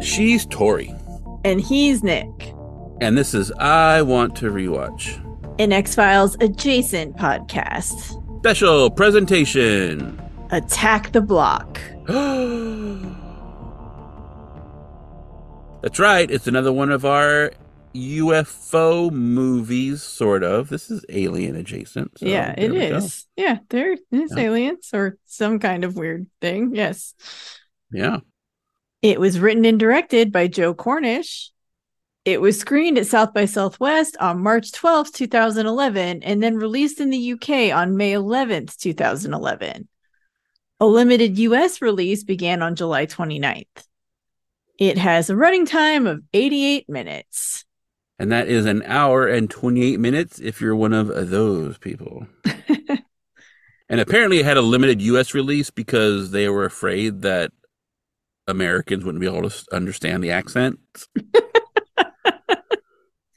She's Tori, And he's Nick, and this is I Want to Rewatch. an X Files adjacent podcast. Special presentation. Attack the Block. That's right. It's another one of our UFO movies, sort of. This is alien adjacent. so yeah, it is. go. Yeah, there is Yeah. aliens or some kind of weird thing. Yes. Yeah. It was written and directed by Joe Cornish. It was screened at South by Southwest on March 12th, 2011, and then released in the UK on May 11th, 2011. A limited US release began on July 29th. It has a running time of 88 minutes. And that is an hour and 28 minutes if you're one of those people. and apparently it had a limited US release because they were afraid that Americans wouldn't be able to understand the accent.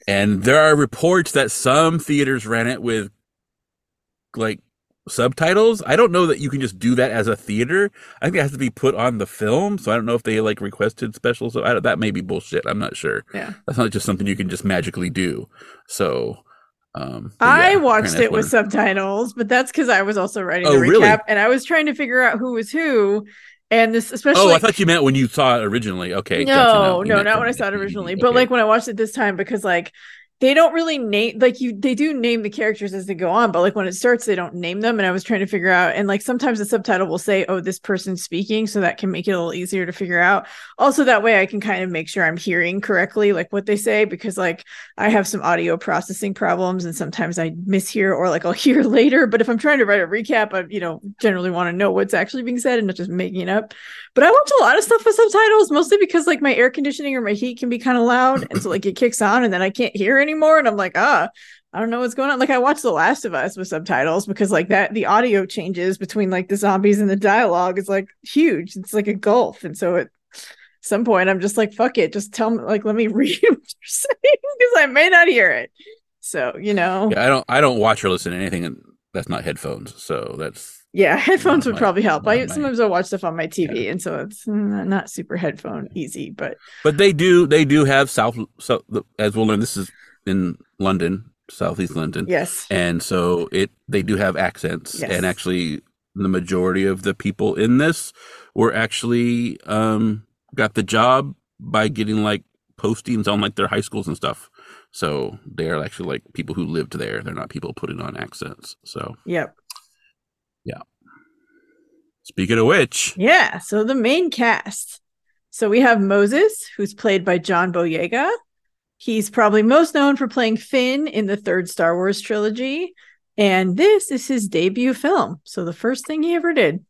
and there are reports that some theaters ran it with like subtitles. I don't know that you can just do that as a theater. I think it has to be put on the film. So I don't know if they like requested special. So I don't, that may be bullshit. I'm not sure. Yeah. That's not just something you can just magically do. So, um, I yeah, watched it with subtitles, but that's because I was also writing Oh, a recap really? and I was trying to figure out who was who. And this, especially, Oh, I thought you meant when you saw it originally. Okay. no, gotcha. You no, not when I saw it originally, but Okay. like when I watched it this time, because like they don't really name like you they do name the characters as they go on, but like when it starts, they don't name them. And I was trying to figure out, and like sometimes the subtitle will say, Oh, this person's speaking, so that can make it a little easier to figure out. Also, that way I can kind of make sure I'm hearing correctly like what they say, because like I have some audio processing problems and sometimes I mishear or like I'll hear later. But if I'm trying to write a recap, I you know generally want to know what's actually being said and not just making it up. But I watch a lot of stuff with subtitles, mostly because like my air conditioning or my heat can be kind of loud. And so like it kicks on and then I can't hear anymore. More and I'm like, ah, I don't know what's going on. Like I watched The Last of Us with subtitles because like that the audio changes between like the zombies and the dialogue is like huge. It's like a gulf. And so at some point I'm just like, fuck it, just tell me like let me read what you're saying because I may not hear it. So, you know. Yeah, I don't. I don't watch or listen to anything and that's not headphones. So that's Yeah, headphones would my- probably help. I sometimes I'll watch stuff on my TV, and so it's not super headphone easy. But But they do. They do have south. So as we'll learn, this is in London, southeast London, yes, and so it. They do have accents, Yes. and actually, the majority of the people in this were actually um got the job by getting like postings on like their high schools and stuff. So they're actually like people who lived there. They're not people putting on accents. So yep, Yeah. speaking of which, yeah. So the main cast. So we have Moses, who's played by John Boyega. He's probably most known for playing Finn in the third Star Wars trilogy, and this is his debut film. So the first thing he ever did.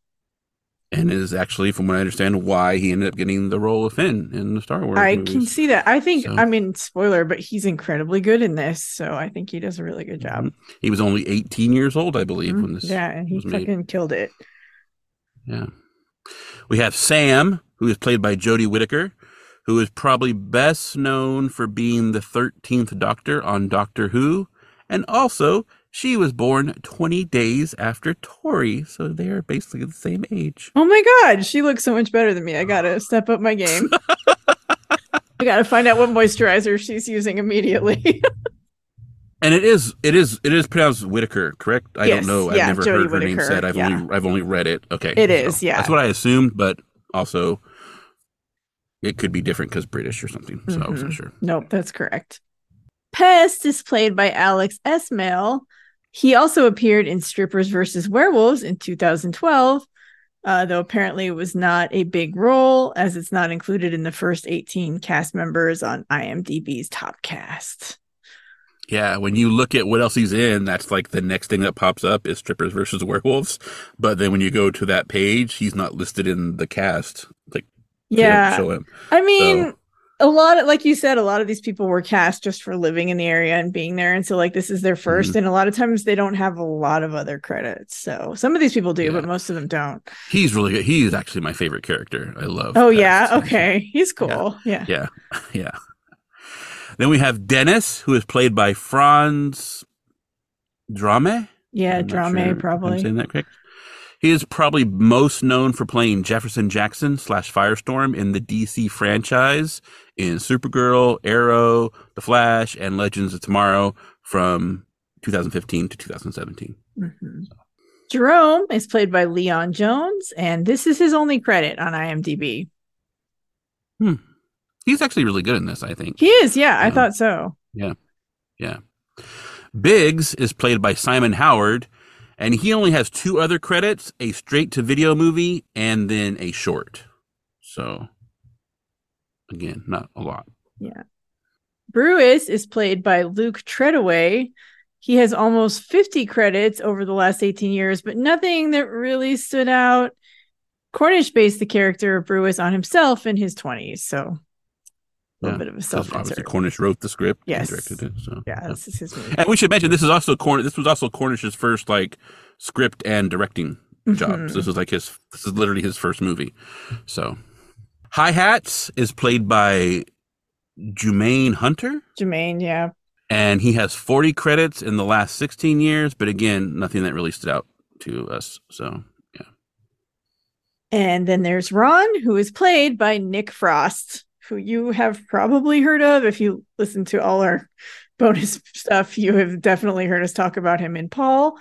and is actually, from what I understand, why he ended up getting the role of Finn in the Star Wars. I movies. can see that. I think. So- I mean, spoiler, but he's incredibly good in this. So I think he does a really good job. Mhm. He was only 18 years old, I believe, when this. yeah, and he was made. fucking killed it. Yeah. We have Sam, who is played by Jodie Whittaker, who is probably best known for being the 13th Doctor on Doctor Who. And also, she was born 20 days after Tori, so they are basically the same age. Oh my god, she looks so much better than me. I gotta step up my game. I gotta find out what moisturizer she's using immediately. And it is it is it is pronounced Whittaker, correct? I Yes, don't know. I've yeah, never Jodie heard her name said. I've yeah. only I've only read it. Okay. It is, yeah. That's what I assumed, but also it could be different because British or something. So I wasn't Mhm. sure. nope, that's correct. Pest is played by Alex Esmail. He also appeared in Strippers versus Werewolves in 2012, uh, though apparently it was not a big role as it's not included in the first 18 cast members on IMDb's top cast. Yeah, when you look at what else he's in, that's like the next thing that pops up is strippers versus werewolves. But then when you go to that page, he's not listed in the cast. Like, Yeah, show him. I mean, So- a lot of like you said, a lot of these people were cast just for living in the area and being there, and so like this is their 1st Mm-hmm. and a lot of times they don't have a lot of other credits. So some of these people do, Yeah. but most of them don't. He's really good. He's actually my favorite character. I love. Oh yeah, okay, he's cool. Yeah, Yeah, yeah. Then we have Dennis, who is played by Franz Drameh. Yeah, I'm not drama sure if I'm probably. saying that correct. He is probably most known for playing Jefferson Jackson slash Firestorm in the DC franchise in Supergirl, Arrow, The Flash, and Legends of Tomorrow from 2015 to 2017. Mhm. Jerome is played by Leeon Jones, and this is his only credit on IMDb. He's actually really good in this, I think. He is, yeah, I thought so. Yeah. Yeah. Biggs is played by Simon Howard, and he only has two other credits a straight to video movie and then a short. So, again, not a lot. Yeah. Brewis is played by Luke Treadaway. He has almost 50 credits over the last 18 years, but nothing that really stood out. Cornish based the character of Brewis on himself in his 20s, so a little Yeah, bit of a self obviously. Cornish wrote the script Yes. and directed it. So Yeah, this is his movie. And we should mention this is also Corn. This was also Cornish's first like script and directing job. Mhm. So this was like his. This is literally his first movie. So, Hi Hats is played by Jumayn Hunter, Jermaine, yeah. and he has 40 credits in the last 16 years. But again, nothing that really stood out to us. So yeah. And then there's Ron, who is played by Nick Frost, who you have probably heard of if you listen to all our bonus stuff. You have definitely heard us talk about him in Paul.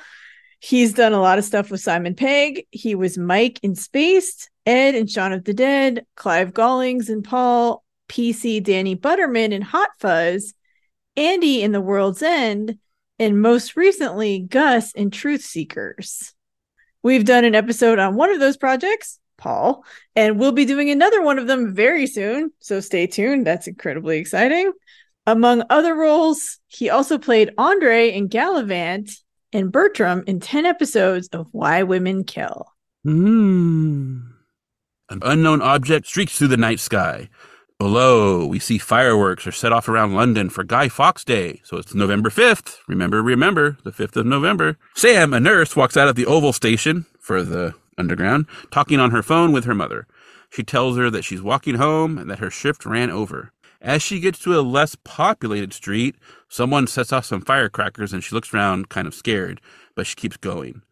He's done a lot of stuff with Simon Pegg. He was Mike in Spaced, Ed in Shaun of the Dead, Clive Gollings in Paul, PC Danny Butterman in Hot Fuzz, Andy in The World's End, and most recently Gus in Truth Seekers. We've done an episode on one of those projects, Paul, and we'll be doing another one of them very soon. So stay tuned. That's incredibly exciting. Among other roles, he also played Andre in Gallivant and Bertram in 10 episodes of Why Women Kill. Hmm. An unknown object streaks through the night sky. Below, we see fireworks are set off around London for Guy Fawkes Day. So it's November 5th. Remember, remember, the 5th of November. Sam, a nurse, walks out of the Oval Station for the underground, talking on her phone with her mother. She tells her that she's walking home and that her shift ran over. As she gets to a less populated street, someone sets off some firecrackers and she looks around kind of scared, but she keeps going.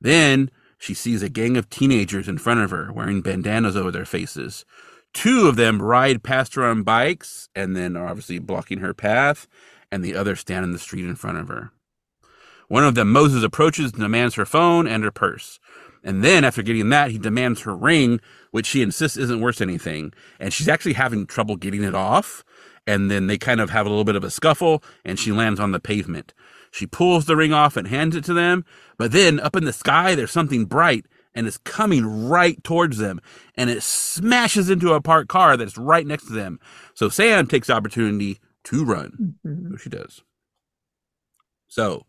Then she sees a gang of teenagers in front of her wearing bandanas over their faces. Two of them ride past her on bikes and then are obviously blocking her path, and the other stand in the street in front of her. One of them, Moses, approaches and demands her phone and her purse. And then, after getting that, he demands her ring, which she insists isn't worth anything. And she's actually having trouble getting it off. And then they kind of have a little bit of a scuffle, and she lands on the pavement. She pulls the ring off and hands it to them. But then, up in the sky, there's something bright, and it's coming right towards them. And it smashes into a parked car that's right next to them. So Sam takes the opportunity to run. Mhm. So she does. So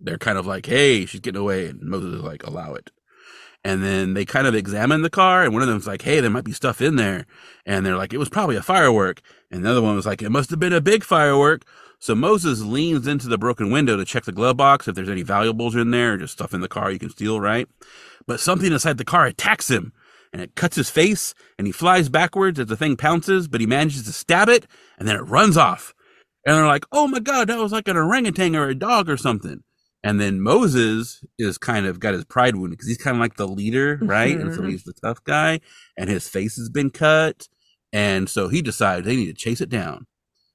they're kind of like, hey, she's getting away. And Moses is like, allow it. And then they kind of examine the car, and one of them's like, hey, there might be stuff in there. And they're like, it was probably a firework. And the other one was like, it must have been a big firework. So Moses leans into the broken window to check the glove box if there's any valuables in there just stuff in the car you can steal, right? But something inside the car attacks him and it cuts his face and he flies backwards as the thing pounces, but he manages to stab it and then it runs off. And they're like, oh my God, that was like an orangutan or a dog or something. And then Moses is kind of got his pride wounded because he's kind of like the leader, right? And so Mhm. he's the tough guy and his face has been cut. And so he decides they need to chase it down.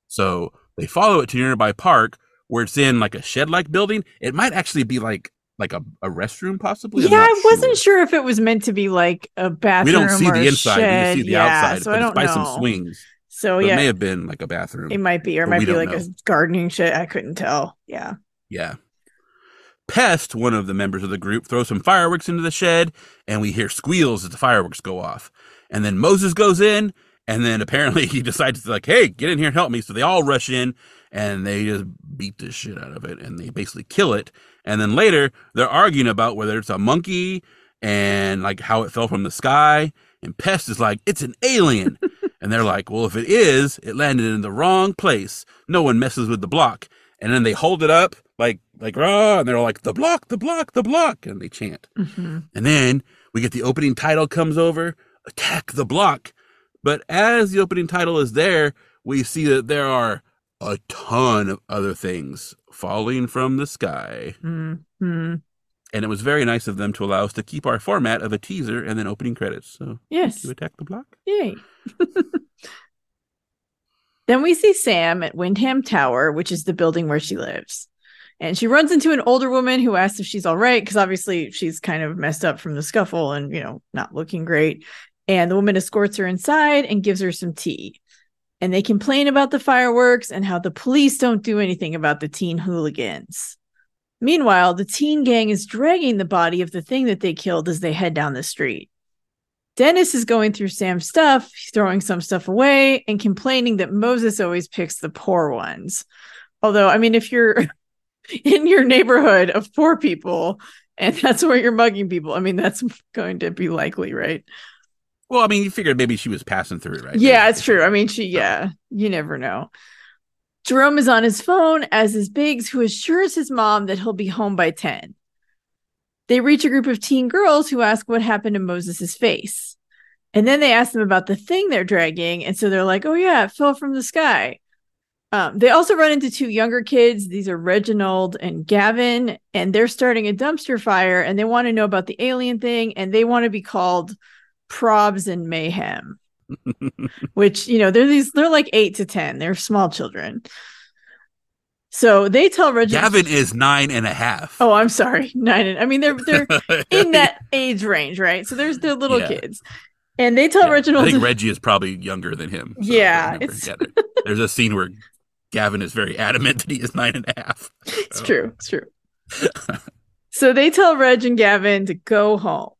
So they follow it to a nearby park where it's in like a shed like building. It might actually be like like a, a restroom possibly. I'm Yeah, I wasn't sure if it was meant to be like a bathroom. We don't see the inside, we shed. just see the yeah, outside, So but I it's don't by know. some swings. So So yeah, it may have been like a bathroom. it might be, or it might be like a gardening shed. I couldn't tell. Yeah. Yeah. Pest, one of the members of the group, throws some fireworks into the shed, and we hear squeals as the fireworks go off. And then Moses goes in, and then apparently he decides to like, hey, get in here and help me. So they all rush in, and they just beat the shit out of it, and they basically kill it. And then later they're arguing about whether it's a monkey and like how it fell from the sky. And Pest is like, it's an alien. and they're like, well, if it is, it landed in the wrong place. No one messes with the block. And then they hold it up like like rah, and they're all like the block, the block, the block, and they chant. Mhm. And then we get the opening title comes over, attack the block. But as the opening title is there, we see that there are a ton of other things falling from the sky. Mhm. And it was very nice of them to allow us to keep our format of a teaser and then opening credits. So Yes. you attack the block. Yay. then we see Sam at Wyndham Tower, which is the building where she lives. And she runs into an older woman who asks if she's all right, because obviously she's kind of messed up from the scuffle and, you know, not looking great. And the woman escorts her inside and gives her some tea. And they complain about the fireworks and how the police don't do anything about the teen hooligans. Meanwhile, the teen gang is dragging the body of the thing that they killed as they head down the street. Dennis is going through Sam's stuff, throwing some stuff away, and complaining that Moses always picks the poor ones. Although, I mean, if you're in your neighborhood of poor people and that's where you're mugging people, I mean, that's going to be likely, right? Well, I mean, you figured maybe she was passing through, right? Yeah, it's true. I mean, she, yeah, you never know. Jerome is on his phone, as is Biggs, who assures his mom that he'll be home by 10. They reach a group of teen girls who ask what happened to Moses's face. And then they ask them about the thing they're dragging. And so they're like, oh, yeah, it fell from the sky. Um, they also run into two younger kids. These are Reginald and Gavin, and they're starting a dumpster fire and they want to know about the alien thing and they want to be called Probs and Mayhem which you know they're these they're like eight to ten they're small children so they tell Reginald Gavin is nine and a half. oh i'm sorry nine and, i mean they're they're in that age range right so there's they're little Yeah. kids and they tell Yeah. Reginald I think Reggie is probably younger than him. so Yeah, it's- there's a scene where Gavin is very adamant that he is nine and a half. it's So- true it's true. So they tell Reg and Gavin to go home.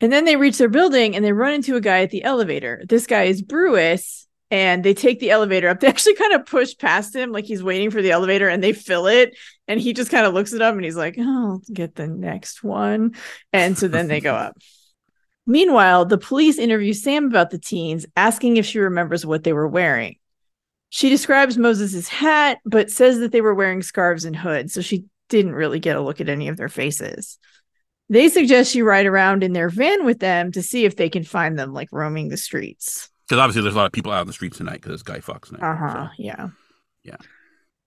And then they reach their building and they run into a guy at the elevator. This guy is Brewis and they take the elevator up. They actually kind of push past him like he's waiting for the elevator and they fill it. And he just kind of looks at them and he's like oh, I'll get the next one. And so then they go up. Meanwhile the police interview Sam about the teens asking if she remembers what they were wearing she describes Moses's hat, but says that they were wearing scarves and hoods, so she didn't really get a look at any of their faces. They suggest she ride around in their van with them to see if they can find them, like roaming the streets. Because obviously there's a lot of people out on the streets tonight because it's Guy Fawkes night. Uh huh. so. Yeah. Yeah.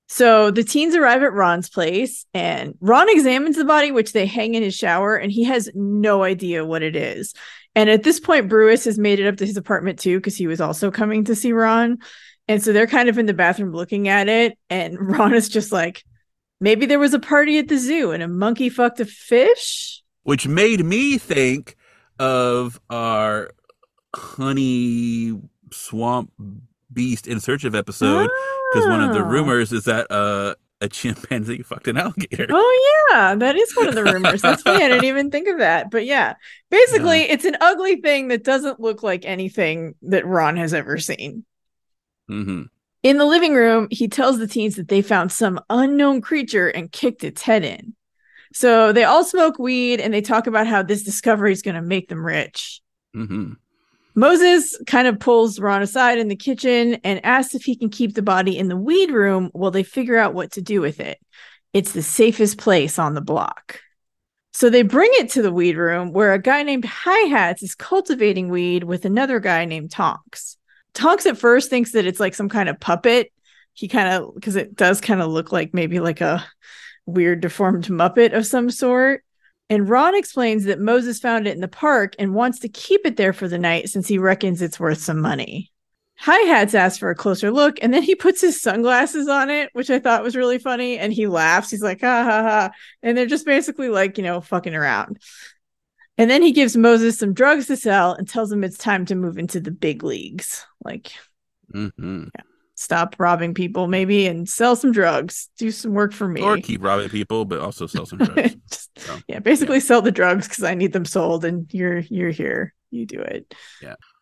So the teens arrive at Ron's place, and Ron examines the body, which they hang in his shower, and he has no idea what it is. And at this point, Brewis has made it up to his apartment too, because he was also coming to see Ron. And so they're kind of in the bathroom looking at it, and Ron is just like, maybe there was a party at the zoo and a monkey fucked a fish. Which made me think of our honey swamp beast in search of episode. Because one of the Oh. rumors is that uh, a chimpanzee fucked an alligator. Oh yeah, that is one of the rumors. That's funny. I didn't even think of that. But yeah, basically, it's an ugly thing that doesn't look like anything that Ron has ever seen. Hmm In the living room, he tells the teens that they found some unknown creature and kicked its head in. So they all smoke weed and they talk about how this discovery is going to make them rich. hmm Moses kind of pulls Ron aside in the kitchen and asks if he can keep the body in the weed room while they figure out what to do with it. It's the safest place on the block. So they bring it to the weed room where a guy named Hi Hats is cultivating weed with another guy named Tonks. Tonks at first thinks that it's like some kind of puppet. He kind of, because it does kind of look like maybe like a weird deformed Muppet of some sort. And Ron explains that Moses found it in the park and wants to keep it there for the night since he reckons it's worth some money. Hi Hats asks for a closer look and then he puts his sunglasses on it, which I thought was really funny. And he laughs. He's like, ha ha ha. And they're just basically like, you know, fucking around. And then he gives Moses some drugs to sell and tells him it's time to move into the big leagues. Like, hmm stop robbing people, maybe, and sell some drugs, do some work for me. Or keep robbing people, but also sell some drugs. Just- So, yeah, basically sell the drugs because I need them sold, and you're you're here. You do it.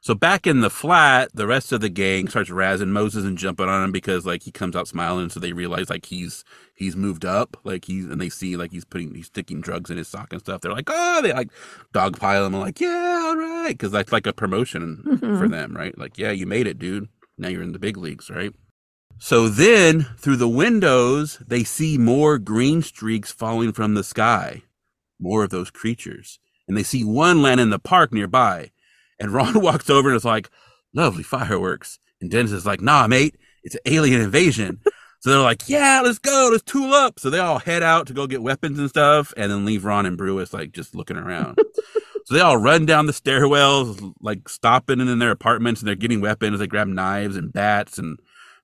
So back in the flat, the rest of the gang starts razzing Moses and jumping on him because like he comes out smiling, so they realize like he's he's moved up, like he's and they see like he's putting he's sticking drugs in his sock and stuff. They're like, oh, they like dogpile him and like, yeah, all right, because that's like a promotion Mhm. for them, right? Like, yeah, you made it, dude. Now you're in the big leagues, right? So then through the windows, they see more green streaks falling from the sky, more of those creatures, and they see one land in the park nearby. And Ron walks over and is like, lovely fireworks. And Dennis is like, nah, mate, it's an alien invasion. So they're like, yeah, let's go, let's tool up. So they all head out to go get weapons and stuff, and then leave Ron and Brewis like just looking around. so they all run down the stairwells, like stopping in their apartments, and they're getting weapons. They grab knives and bats and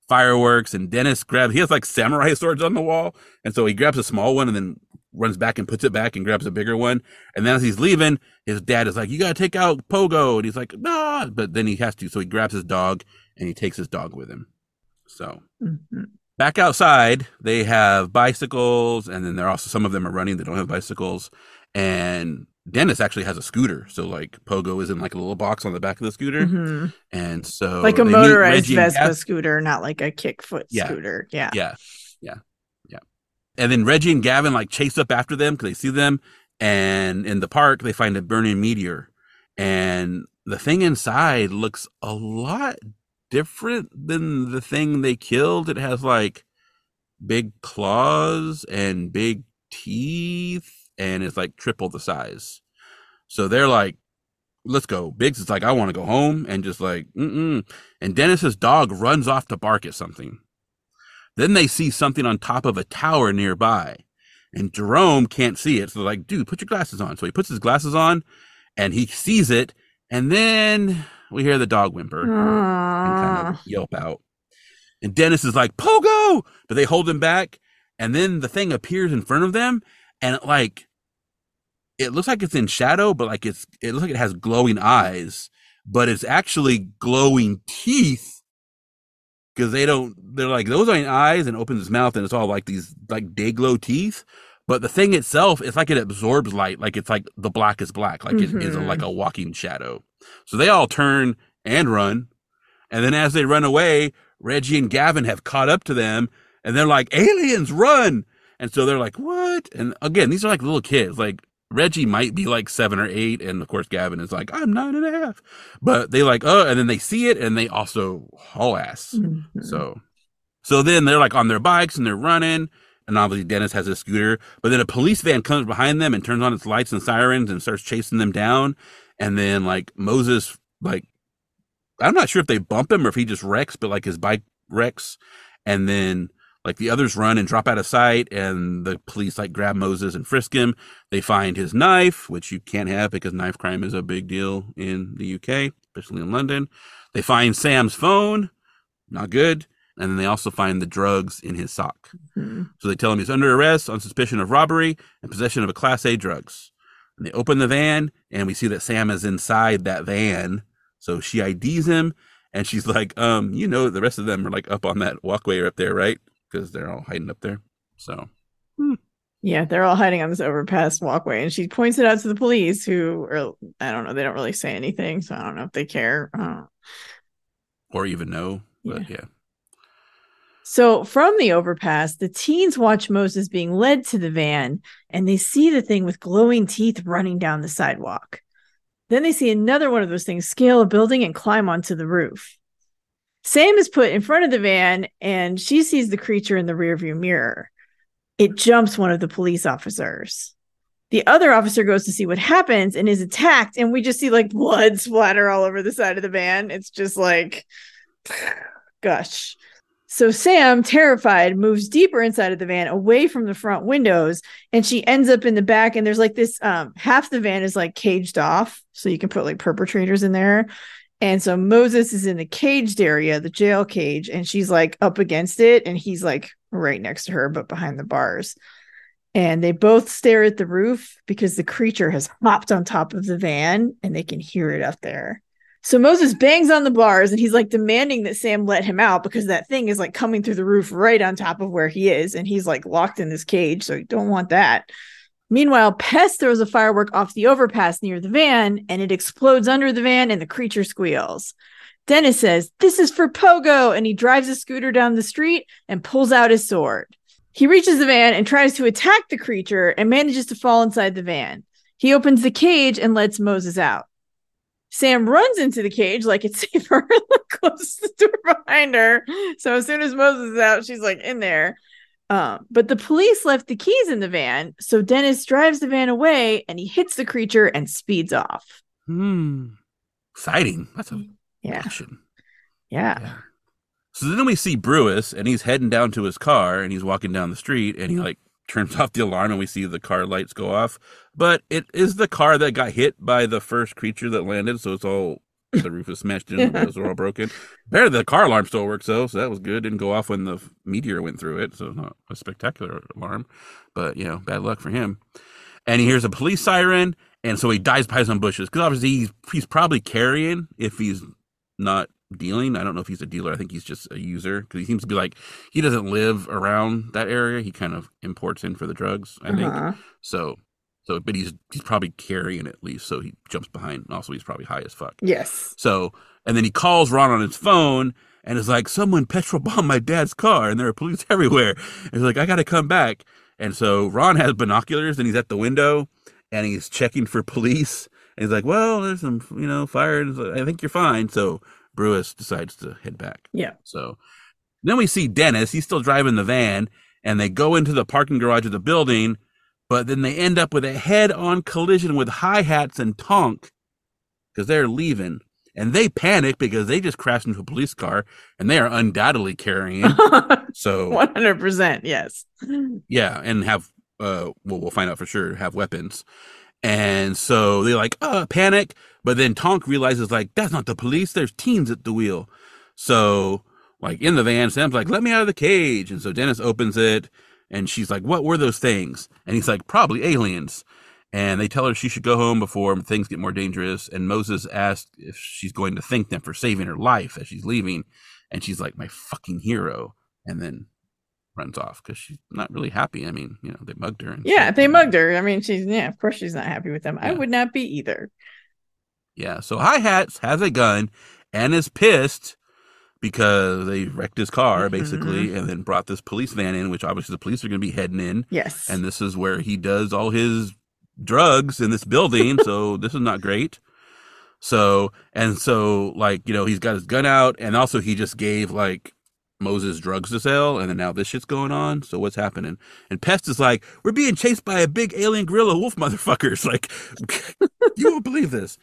fireworks. And Dennis grabs, he has like samurai swords on the wall. And so he grabs a small one and then runs back and puts it back and grabs a bigger one. And then as he's leaving, his dad is like, You got to take out Pogo. And he's like, Nah. But then he has to. So he grabs his dog and he takes his dog with him. So. Mhm. Back outside, they have bicycles, and then they're also some of them are running. They don't have bicycles, and Dennis actually has a scooter. So like Pogo is in like a little box on the back of the scooter, Mhm. and so like a motorized Vespa scooter, not like a kick foot Yeah. scooter. Yeah, yeah. And then Reggie and Gavin like chase up after them because they see them, and in the park they find a burning meteor, and the thing inside looks a lot different than the thing they killed. It has like big claws and big teeth, and it's like triple the size. So they're like, "Let's go." Biggs is like, "I want to go home," and just like, "Mm-mm." And Dennis's dog runs off to bark at something. Then they see something on top of a tower nearby, and Jerome can't see it. So they're like, "Dude, put your glasses on." So he puts his glasses on, and he sees it, and then we hear the dog whimper and kind of ah. yelp out. And Dennis is like, Pogo! But they hold him back. And then the thing appears in front of them. And it like, it looks like it's in shadow, but like it's, it looks like it has glowing eyes, but it's actually glowing teeth. Cause they don't, they're like, those aren't eyes and opens its mouth and it's all like these like day glow teeth. But the thing itself, it's like it absorbs light. Like it's like the black is black. Like it is Mhm. like a walking shadow. So they all turn and run. And then as they run away, Reggie and Gavin have caught up to them and they're like, aliens, run. And so they're like, what? And again, these are like little kids. Like Reggie might be like seven or eight. And of course, Gavin is like, I'm nine and a half. But they like, oh, and then they see it and they also haul ass. Mhm. So, so then they're like on their bikes and they're running. And obviously Dennis has a scooter, but then a police van comes behind them and turns on its lights and sirens and starts chasing them down. And then like Moses, like, I'm not sure if they bump him or if he just wrecks, but like his bike wrecks. And then like the others run and drop out of sight and the police like grab Moses and frisk him. They find his knife, which you can't have because knife crime is a big deal in the UK, especially in London. They find Sam's phone, not good. And then they also find the drugs in his sock. Mhm. So they tell him he's under arrest on suspicion of robbery and possession of a Class A drugs. And they open the van, and we see that Sam is inside that van. So she IDs him, and she's like, "Um, you know, the rest of them are like up on that walkway or up there, right? Because they're all hiding up there." So hmm. Yeah, they're all hiding on this overpass walkway, and she points it out to the police, who are I don't know, they don't really say anything, so I don't know if they care. Or even know, but yeah. So from the overpass, the teens watch Moses being led to the van, and they see the thing with glowing teeth running down the sidewalk. Then they see another one of those things scale a building and climb onto the roof. Sam is put in front of the van, and she sees the creature in the rearview mirror. It jumps one of the police officers. The other officer goes to see what happens and is attacked, and we just see like blood splatter all over the side of the van. It's just like, gosh. So Sam, terrified, moves deeper inside of the van, away from the front windows, and she ends up in the back. And there's like this um half the van is like caged off, so you can put like perpetrators in there. And so Moses is in the caged area, the jail cage, and she's like up against it, and he's like right next to her, but behind the bars. And they both stare at the roof because the creature has hopped on top of the van and they can hear it up there. So Moses bangs on the bars and he's like demanding that Sam let him out because that thing is like coming through the roof right on top of where he is. And he's like locked in this cage. So you don't want that. Meanwhile, Pest throws a firework off the overpass near the van and it explodes under the van and the creature squeals. Dennis says, This is for Pogo. And he drives a scooter down the street and pulls out his sword. He reaches the van and tries to attack the creature and manages to fall inside the van. He opens the cage and lets Moses out. Sam runs into the cage like it's safer, closes the door behind her. So as soon as Moses is out, she's like in there. Um, but the police left the keys in the van, so Dennis drives the van away and he hits the creature and speeds off. Hmm. Exciting. That's a Yeah, action. yeah. Yeah. So then we see Brewis, and he's heading down to his car, and he's walking down the street, and he like turns off the alarm, and we see the car lights go off. But it is the car that got hit by the first creature that landed, so it's all the roof is smashed in, the windows are all broken. Better the car alarm still works though, so that was good. Didn't go off when the meteor went through it, so not a spectacular alarm, but you know, bad luck for him. And he hears a police siren, and so he dives by some bushes because obviously he's he's probably carrying if he's not dealing. I don't know if he's a dealer. I think he's just a user because he seems to be like he doesn't live around that area. He kind of imports in for the drugs. I think Uh-huh. so. So, but he's he's probably carrying at least. So he jumps behind. And also, he's probably high as fuck. Yes. So, and then he calls Ron on his phone and is like, "Someone petrol bombed my dad's car, and there are police everywhere." And he's like, "I got to come back." And so Ron has binoculars, and he's at the window, and he's checking for police. And he's like, "Well, there's some, you know, fire. I think you're fine." So Brewis decides to head back. Yeah. So then we see Dennis. He's still driving the van, and they go into the parking garage of the building, but then they end up with a head-on collision with hi hats and Tonk because they're leaving, and they panic because they just crashed into a police car, and they are undoubtedly carrying. so One hundred percent. Yes. yeah, and have uh, well, we'll find out for sure have weapons, and so they like uh panic, but then Tonk realizes like that's not the police. There's teens at the wheel, so like in the van, Sam's like, "Let me out of the cage," and so Dennis opens it, and she's like, "What were those things?" And he's like, "Probably aliens." And they tell her she should go home before things get more dangerous. And Moses asks if she's going to thank them for saving her life as she's leaving, and she's like, "My fucking hero." And then runs off because she's not really happy. I mean, you know, they mugged her. Yeah, they mugged her. I mean, she's yeah, of course she's not happy with them. I would not be either. Yeah. So Hi Hats has a gun and is pissed because they wrecked his car mm-hmm, basically, mm-hmm. and then brought this police van in, which obviously the police are going to be heading in, Yes. and this is where he does all his drugs in this building. so this is not great. So and so, like you know, he's got his gun out, and also he just gave like Moses drugs to sell, and then now this shit's going on. So what's happening? And Pest is like, we're being chased by a big alien gorilla wolf motherfuckers. Like, you won't believe this.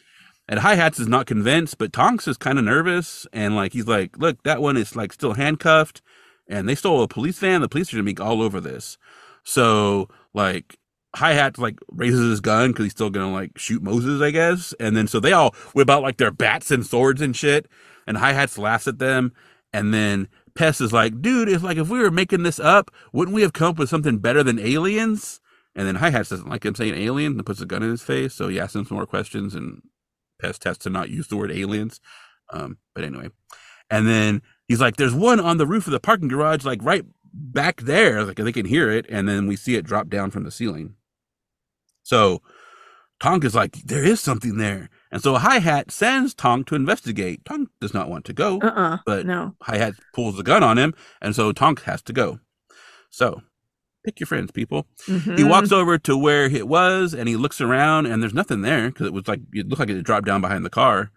And Hi Hats is not convinced, but Tonks is kind of nervous, and like he's like, look, that one is like still handcuffed, and they stole a police van. The police are gonna be all over this. So like Hi Hat like raises his gun because he's still gonna like shoot Moses, I guess. And then so they all whip out like their bats and swords and shit. And Hi Hats laughs at them. And then Pest is like, dude, if like if we were making this up, wouldn't we have come up with something better than aliens? And then Hi Hats doesn't like him saying alien and puts a gun in his face. So he asks him some more questions and Pest has to not use the word aliens. Um, but anyway. And then he's like, there's one on the roof of the parking garage, like right back there. Like they can hear it. And then we see it drop down from the ceiling. So Tonk is like, there is something there. And so Hi Hat sends Tonk to investigate. Tonk does not want to go, uh uh but no. Hi Hat pulls the gun on him. And so Tonk has to go. So pick your friends, people. He Mhm. walks over to where it was and he looks around and there's nothing there because it was like, it looked like it had dropped down behind the car.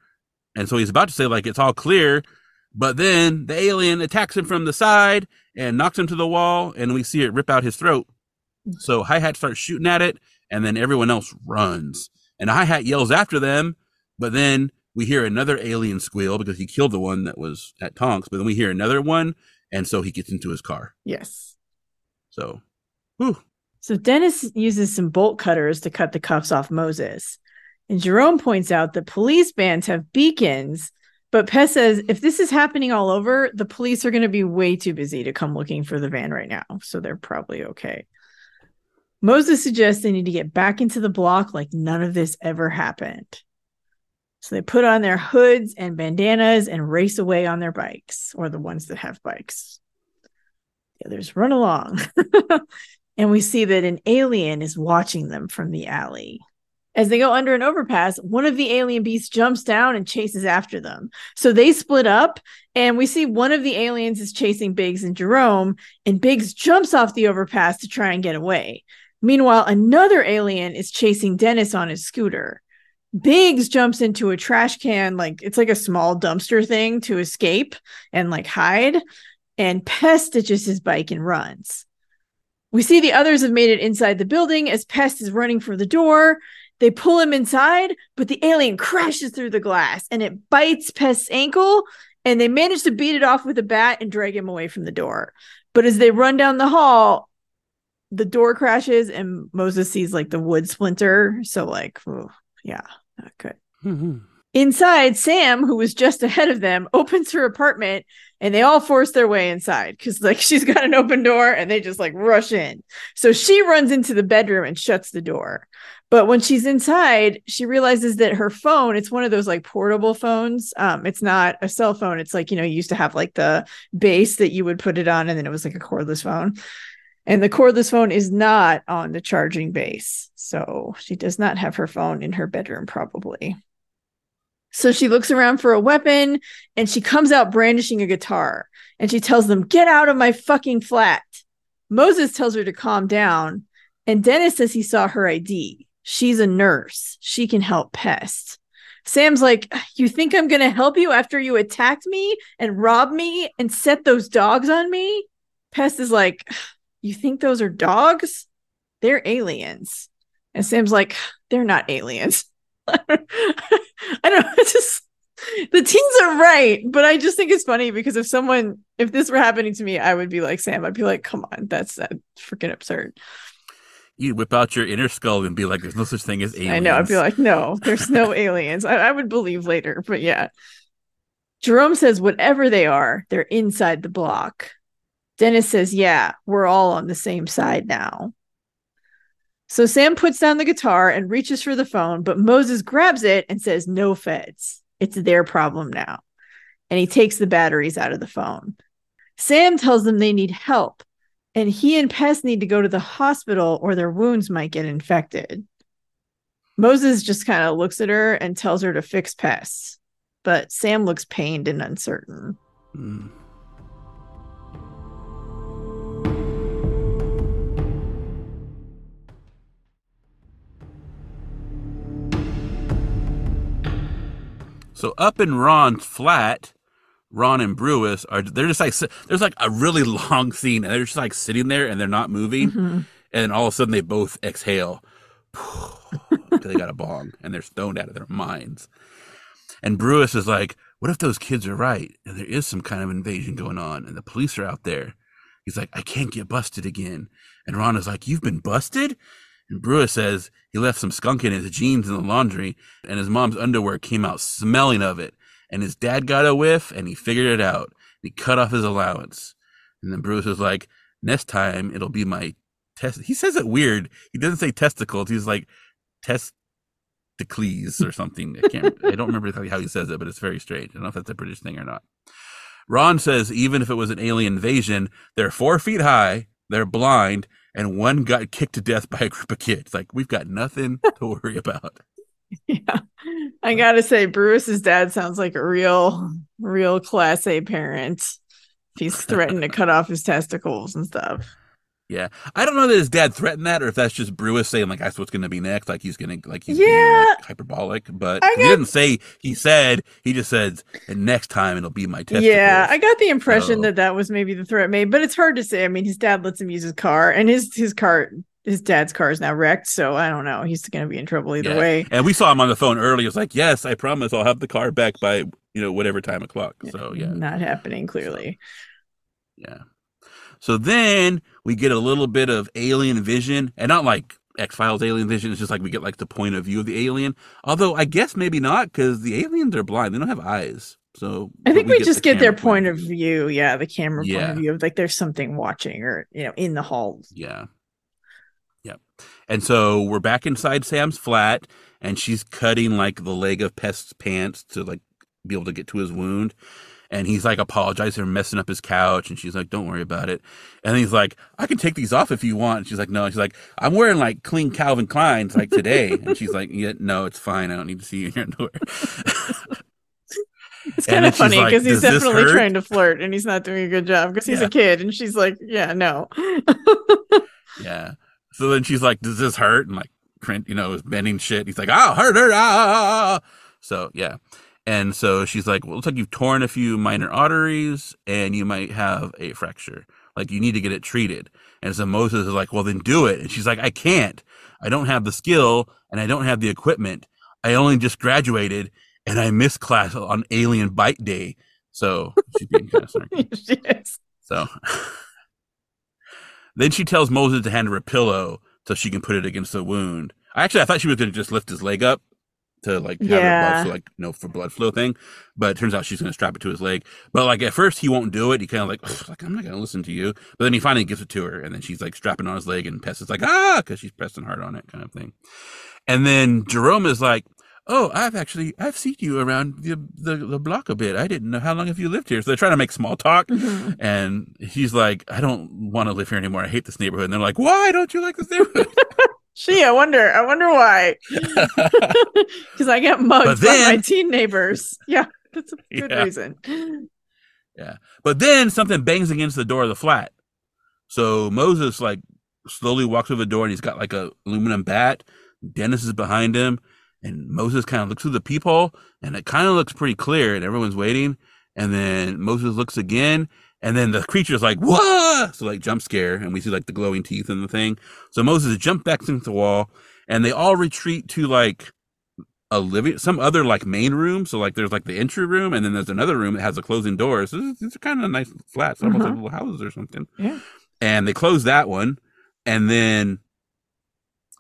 And so he's about to say, like, it's all clear. But then the alien attacks him from the side and knocks him to the wall. And we see it rip out his throat. So Hi Hat starts shooting at it and then everyone else runs. And Hi Hat yells after them. But then we hear another alien squeal because he killed the one that was at Tonks. But then we hear another one. And so he gets into his car. Yes. So, whew. So Dennis uses some bolt cutters to cut the cuffs off Moses. And Jerome points out that police bands have beacons, but Pest says if this is happening all over, the police are going to be way too busy to come looking for the van right now. So they're probably okay. Moses suggests they need to get back into the block like none of this ever happened. So they put on their hoods and bandanas and race away on their bikes, or the ones that have bikes. The others run along. and we see that an alien is watching them from the alley. As they go under an overpass, one of the alien beasts jumps down and chases after them. So they split up, and we see one of the aliens is chasing Biggs and Jerome, and Biggs jumps off the overpass to try and get away. Meanwhile, another alien is chasing Dennis on his scooter. Biggs jumps into a trash can, like it's like a small dumpster thing to escape and like hide. And Pest ditches his bike and runs. We see the others have made it inside the building as Pest is running for the door. They pull him inside, but the alien crashes through the glass and it bites Pest's ankle and they manage to beat it off with a bat and drag him away from the door. But as they run down the hall, the door crashes and Moses sees like the wood splinter. So, like, yeah, not good. Inside, Sam, who was just ahead of them, opens her apartment and they all force their way inside because, like, she's got an open door and they just like rush in. So she runs into the bedroom and shuts the door. But when she's inside, she realizes that her phone, it's one of those like portable phones. Um, it's not a cell phone. It's like, you know, you used to have like the base that you would put it on and then it was like a cordless phone. And the cordless phone is not on the charging base. So she does not have her phone in her bedroom, probably. So she looks around for a weapon and she comes out brandishing a guitar and she tells them, Get out of my fucking flat. Moses tells her to calm down. And Dennis says he saw her ID. She's a nurse. She can help Pest. Sam's like, You think I'm going to help you after you attacked me and robbed me and set those dogs on me? Pest is like, You think those are dogs? They're aliens. And Sam's like, They're not aliens. I don't know. It's just the teens are right, but I just think it's funny because if someone, if this were happening to me, I would be like Sam. I'd be like, "Come on, that's uh, freaking absurd." You whip out your inner skull and be like, "There's no such thing as aliens." I know. I'd be like, "No, there's no aliens." I, I would believe later, but yeah. Jerome says, "Whatever they are, they're inside the block." Dennis says, "Yeah, we're all on the same side now." So Sam puts down the guitar and reaches for the phone, but Moses grabs it and says, No feds. It's their problem now. And he takes the batteries out of the phone. Sam tells them they need help, and he and Pest need to go to the hospital or their wounds might get infected. Moses just kind of looks at her and tells her to fix Pest, but Sam looks pained and uncertain. Mm. So up in Ron's flat, Ron and Brewis are they're just like there's like a really long scene and they're just like sitting there and they're not moving, Mm-hmm. and all of a sudden they both exhale. they got a bong and they're stoned out of their minds. And Brewis is like, "What if those kids are right and there is some kind of invasion going on and the police are out there?" He's like, "I can't get busted again." And Ron is like, "You've been busted?" And Brewis says he left some skunk in his jeans in the laundry, and his mom's underwear came out smelling of it. And his dad got a whiff, and he figured it out. He cut off his allowance. And then Brewis was like, "Next time it'll be my test." He says it weird. He doesn't say testicles. He's like testicles or something. I can't. I don't remember exactly how he says it, but it's very strange. I don't know if that's a British thing or not. Ron says even if it was an alien invasion, they're four feet high, they're blind, and one got kicked to death by a group of kids. Like we've got nothing to worry about. Yeah. I gotta say, Brewis's dad sounds like a real, real class A parent. He's threatened to cut off his testicles and stuff. Yeah, I don't know that his dad threatened that, or if that's just Brewis saying like that's what's going to be next, like he's going to like he's being, like, hyperbolic. But I he didn't say he said. He just said, "And next time it'll be my testicles." Yeah, I got the impression So- that that was maybe the threat made, but it's hard to say. I mean, his dad lets him use his car, and his his car, his dad's car is now wrecked. So I don't know. He's going to be in trouble either Yeah. way. And we saw him on the phone earlier. It's like, yes, I promise I'll have the car back by you know whatever time o'clock. So yeah, not happening clearly. yeah. So then we get a little bit of alien vision, and not like X Files alien vision. It's just like we get like the point of view of the alien. Although I guess maybe not because the aliens are blind; they don't have eyes. So I think we, the just get their point of view. Yeah, the camera point of view of like there's something watching or you know in the hall. Yeah. Yep. And so we're back inside Sam's flat and she's cutting like the leg of Pest's pants to like be able to get to his wound. And he's like apologizing for messing up his couch. And she's like, don't worry about it. And he's like, I can take these off if you want. And she's like, no. And she's like, I'm wearing like clean Calvin Kleins like today. and she's like, yeah, no, it's fine. I don't need to see you in your underwear. It's kind of funny like, because he's definitely trying to flirt and he's not doing a good job because he's Yeah. a kid. And she's like, yeah, no. Yeah. So then she's like, "Does this hurt?" And like you know, is bending shit. He's like, "Oh, hurt, hurt, ah, ah, ah." So yeah, and so she's like, "Well, it looks like you've torn a few minor arteries, and you might have a fracture. Like you need to get it treated." And so Moses is like, "Well, then do it." And she's like, "I can't. I don't have the skill, and I don't have the equipment. I only just graduated, and I missed class on Alien Bite Day So she's being kind of she. So then she tells Moses to hand her a pillow so she can put it against the wound. Actually, I thought she was going to just lift his leg up to like have Yeah. it so like you know for blood flow thing, but it turns out she's going to strap it to his leg. But like at first he won't do it. He kind of like like I'm not going to listen to you. But then he finally gives it to her, and then she's like strapping on his leg, and Pest is like ah because she's pressing hard on it kind of thing. And then Jerome is like. Oh, I've actually I've seen you around the, the the block a bit. I didn't know how long have you lived here. So they're trying to make small talk, Mhm. and he's like, I don't want to live here anymore. I hate this neighborhood. And they're like, Why don't you like this neighborhood? She, I wonder, I wonder why. Because I get mugged But by my teen neighbors. Yeah, that's a good Yeah. reason. Yeah. But then something bangs against the door of the flat. So Moses like slowly walks through the door and he's got like a aluminum bat. Dennis is behind him, and Moses kind of looks through the peephole, and it kind of looks pretty clear, and everyone's waiting. And then Moses looks again, and then the creature's like, "Whoa!" So like jump scare, and we see like the glowing teeth and the thing. So Moses jumps back into the wall, and they all retreat to like a living, some other like main room. So like there's like the entry room, and then there's another room that has a closing door. So these, these are kind of a nice flats, almost like Mhm. little houses or something. Yeah. And they close that one, and then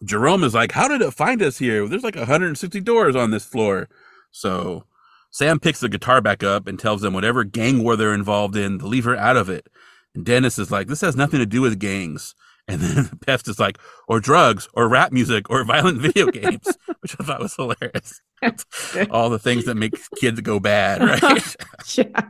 Jerome is like, "How did it find us here? There's like 160 doors on this floor." So Sam picks the guitar back up and tells them whatever gang war they're involved in, to leave her out of it. And Dennis is like, "This has nothing to do with gangs." And then Pest is like, "Or drugs, or rap music, or violent video games," which I thought was hilarious. All the things that make kids go bad, right? Yeah.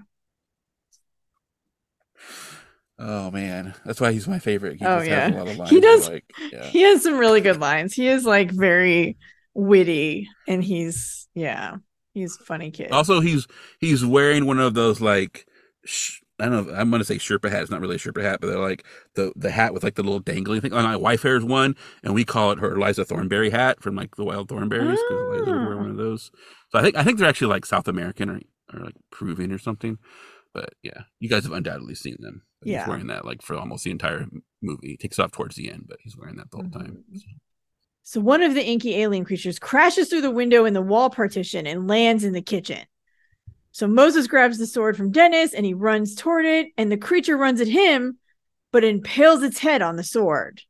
oh man, that's why he's my favorite. He Oh, yeah. has a lot of lines. He does- Like, yeah. He has some really good lines. He is like very witty and he's, yeah, he's a funny kid. Also, he's he's wearing one of those like sh- I don't know. I'm gonna say Sherpa hat. It's not really a Sherpa hat, but they're like the the hat with like the little dangly thing. My wife wears one, and we call it her Eliza Thornberry hat from like the Wild Thornberries because Eliza would wear one of those. So I think I think they're actually like South American or or like Peruvian or something. But yeah, you guys have undoubtedly seen them. But Yeah. He's wearing that like for almost the entire movie. He takes off towards the end, but he's wearing that the whole time. Mhm. So one of the inky alien creatures crashes through the window in the wall partition and lands in the kitchen. So Moses grabs the sword from Dennis and he runs toward it, and the creature runs at him, but impales its head on the sword.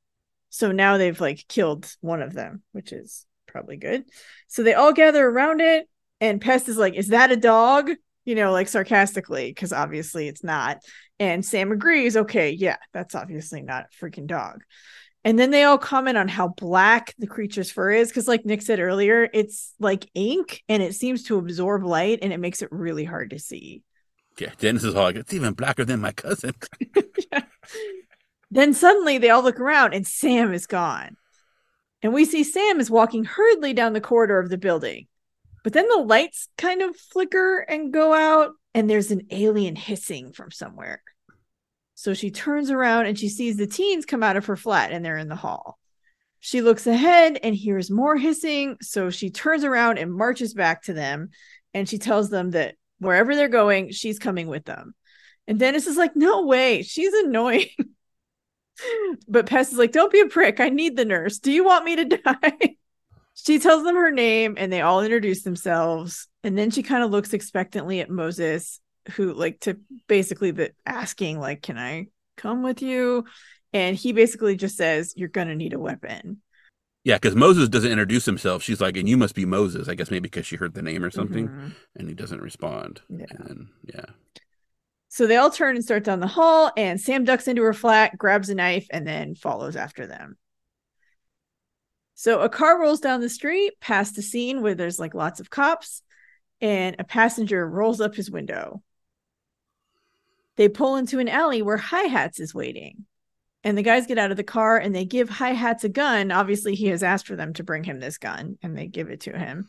So now they've like killed one of them, which is probably good. So they all gather around it, and Pest is like, Is that a dog? You know, like sarcastically, because obviously it's not. And Sam agrees, okay, yeah, that's obviously not a freaking dog. And then they all comment on how black the creature's fur is. Cause, like Nick said earlier, it's like ink and it seems to absorb light and it makes it really hard to see. Yeah, Dennis is all like, it's even blacker than my cousin. Then suddenly they all look around and Sam is gone. And we see Sam is walking hurriedly down the corridor of the building. But then the lights kind of flicker and go out, and there's an alien hissing from somewhere. So she turns around and she sees the teens come out of her flat and they're in the hall. She looks ahead and hears more hissing. So she turns around and marches back to them and she tells them that wherever they're going, she's coming with them. And Dennis is like, No way, she's annoying. but Pest is like, Don't be a prick. I need the nurse. Do you want me to die? she tells them her name and they all introduce themselves. And then she kind of looks expectantly at Moses, who like to basically the asking, like, Can I come with you? And he basically just says, You're gonna need a weapon. Yeah, because Moses doesn't introduce himself. She's like, and you must be Moses. I guess maybe because she heard the name or something, Mhm. and he doesn't respond. Yeah. And yeah. So they all turn and start down the hall, and Sam ducks into her flat, grabs a knife, and then follows after them. So a car rolls down the street past a scene where there's like lots of cops, and a passenger rolls up his window. They pull into an alley where Hi Hats is waiting. And the guys get out of the car and they give Hi Hats a gun. Obviously, he has asked for them to bring him this gun, and they give it to him.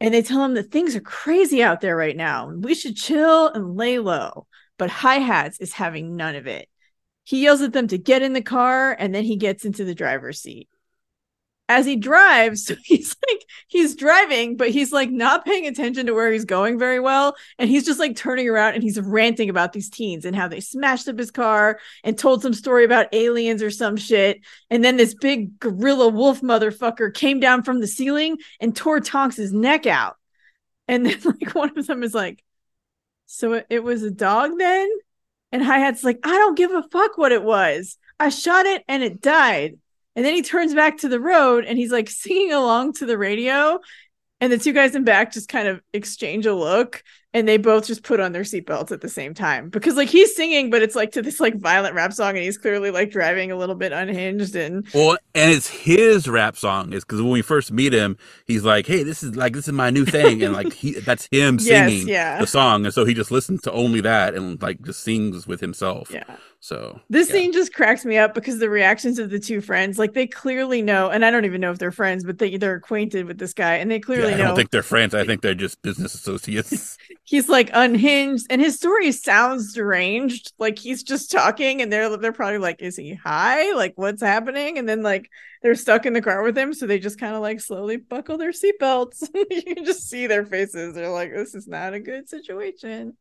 And they tell him that things are crazy out there right now. We should chill and lay low. But Hi Hats is having none of it. He yells at them to get in the car and then he gets into the driver's seat. As he drives, he's like, he's driving, but he's like not paying attention to where he's going very well. And he's just like turning around and he's ranting about these teens and how they smashed up his car and told some story about aliens or some shit. And then this big gorilla wolf motherfucker came down from the ceiling and tore Tonks's neck out. And then like one of them is like, So it, it was a dog then? And Hi Hat's like, I don't give a fuck what it was. I shot it and it died. And then he turns back to the road and he's like singing along to the radio. And the two guys in back just kind of exchange a look and they both just put on their seatbelts at the same time because like he's singing but it's like to this like violent rap song and he's clearly like driving a little bit unhinged and well and it's his rap song is because when we first meet him he's like hey this is like this is my new thing and like he that's him singing yes, yeah. the song and so he just listens to only that and like just sings with himself yeah so this yeah. scene just cracks me up because the reactions of the two friends, like they clearly know, and I don't even know if they're friends, but they they're acquainted with this guy, and they clearly yeah, I know. I don't think they're friends. I think they're just business associates. he's like unhinged, and his story sounds deranged. Like he's just talking, and they're they're probably like, "Is he high? Like what's happening?" And then like they're stuck in the car with him, so they just kind of like slowly buckle their seatbelts. you can just see their faces. They're like, "This is not a good situation."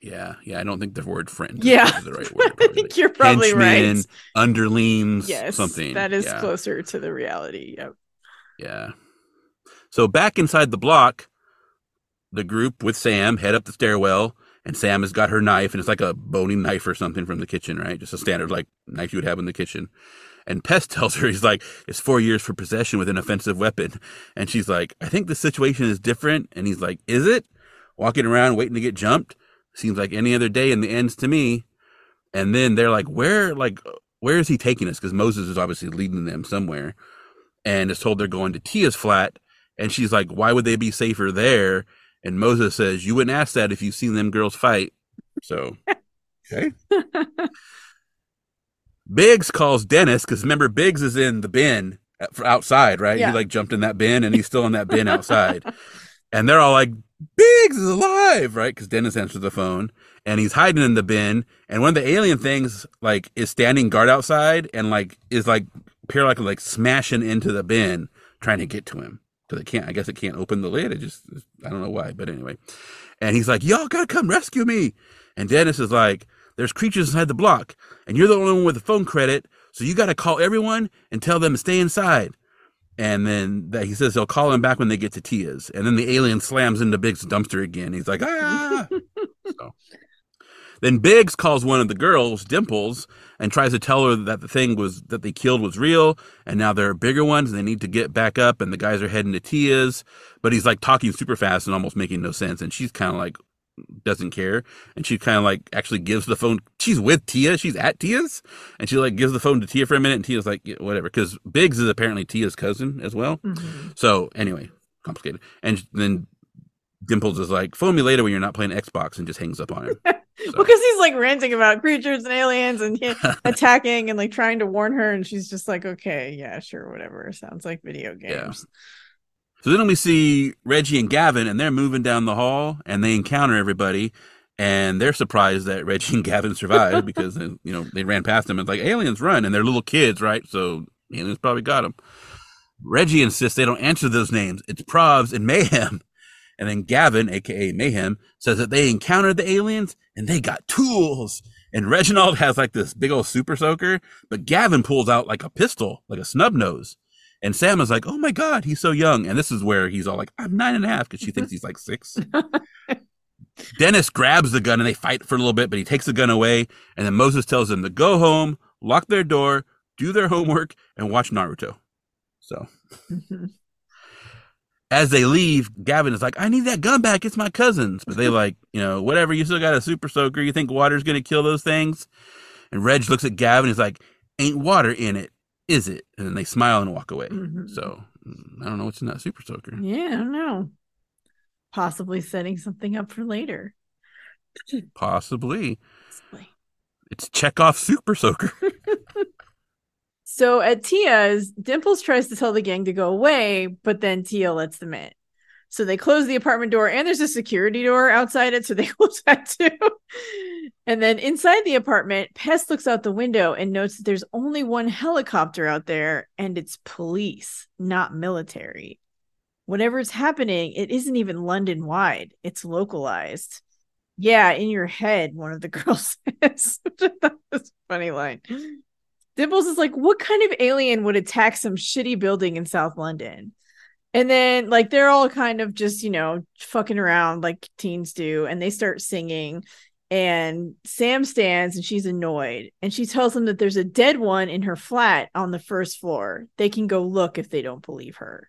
Yeah, yeah. I don't think the word friend. Yeah, is the right word. I think you're probably Henchmen, right. Underlings, Yes, something. that is yeah. closer to the reality. Yep. Yeah. So back inside the block, the group with Sam head up the stairwell, and Sam has got her knife, and it's like a boning knife or something from the kitchen, right? Just a standard like knife you would have in the kitchen. And Pest tells her he's like, it's four years for possession with an offensive weapon. And she's like, I think the situation is different. And he's like, Is it? Walking around waiting to get jumped? Seems like any other day in the ends to me. And then they're like, Where like where is he taking us? Because Moses is obviously leading them somewhere. And is told they're going to Tia's flat. And she's like, Why would they be safer there? And Moses says, You wouldn't ask that if you've seen them girls fight. So Okay. Biggs calls Dennis because remember Biggs is in the bin outside, right? Yeah. He like jumped in that bin and he's still in that bin outside. And they're all like, Biggs is alive, right? Because Dennis answers the phone and he's hiding in the bin. And one of the alien things like is standing guard outside and like is like periodically like smashing into the bin trying to get to him. Because it can't, I guess it can't open the lid. It just, I don't know why, but anyway. And he's like, Y'all gotta come rescue me. And Dennis is like, There's creatures inside the block, and you're the only one with the phone credit, so you gotta call everyone and tell them to stay inside. And then that he says they'll call him back when they get to Tia's. And then the alien slams into Biggs' dumpster again. He's like, ah. so. Then Biggs calls one of the girls, Dimples, and tries to tell her that the thing was that they killed was real, and now there are bigger ones, and they need to get back up, and the guys are heading to Tia's. But he's like talking super fast and almost making no sense, and she's kind of like doesn't care, and she kind of like actually gives the phone. She's with Tia, she's at Tia's, and she like gives the phone to Tia for a minute, and Tia's like yeah, whatever, because Biggs is apparently Tia's cousin as well. Mhm. So anyway, complicated. And then Dimples is like, phone me later when you're not playing Xbox, and just hangs up on him. So- Because he's like ranting about creatures and aliens and attacking and like trying to warn her, and she's just like, "Okay, yeah, sure, whatever. Sounds like video Yeah. Games." So then we see Reggie and Gavin, and they're moving down the hall, and they encounter everybody, and they're surprised that Reggie and Gavin survived because uh, you know they ran past them. It's like aliens run, and they're little kids, right? So aliens probably got them. Reggie insists they don't answer those names. It's Probs and Mayhem. And then Gavin, aka Mayhem, says that they encountered the aliens and they got tools. And Reginald has like this big old super soaker, but Gavin pulls out like a pistol, like a snub nose. And Sam is like, oh my God, he's so young. And this is where he's all like, I'm nine and a half because she thinks he's like six. Dennis grabs the gun and they fight for a little bit, but he takes the gun away. And then Moses tells them to go home, lock their door, do their homework, and watch Naruto. So as they leave, Gavin is like, I need that gun back. It's my cousin's. But they like, you know, whatever. You still got a super soaker. You think water's going to kill those things? And Reg looks at Gavin. He's like, ain't water in it, is it? And then they smile and walk away. Mhm. So mm, I don't know what's in that super soaker. Yeah, I don't know. Possibly setting something up for later. Possibly. Possibly. It's Chekhov super soaker. So at Tia's, Dimples tries to tell the gang to go away, but then Tia lets them in. So they close the apartment door, and there's a security door outside it, so they close that too. And then inside the apartment, Pest looks out the window and notes that there's only one helicopter out there, and it's police, not military. Whatever's happening, it isn't even London wide, it's localized. Yeah, in your head, one of the girls says, which I thought was funny line. Dimples is like, what kind of alien would attack some shitty building in South London? And then like they're all kind of just, you know, fucking around like teens do and they start singing and Sam stands and she's annoyed and she tells them that there's a dead one in her flat on the first floor. They can go look if they don't believe her.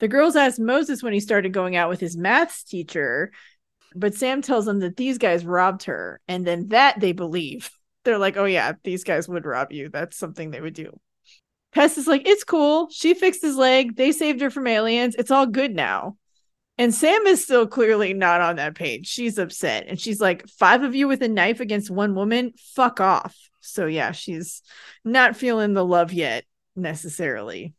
The girls asked Moses when he started going out with his maths teacher, but Sam tells them that these guys robbed her and then that they believe. They're like, "Oh yeah, these guys would rob you. That's something they would do." Pest is like, "It's cool. She fixed his leg. They saved her from aliens. It's all good now." And Sam is still clearly not on that page. She's upset. And she's like, five of you with a knife against one woman? Fuck off. So, yeah, she's not feeling the love yet necessarily.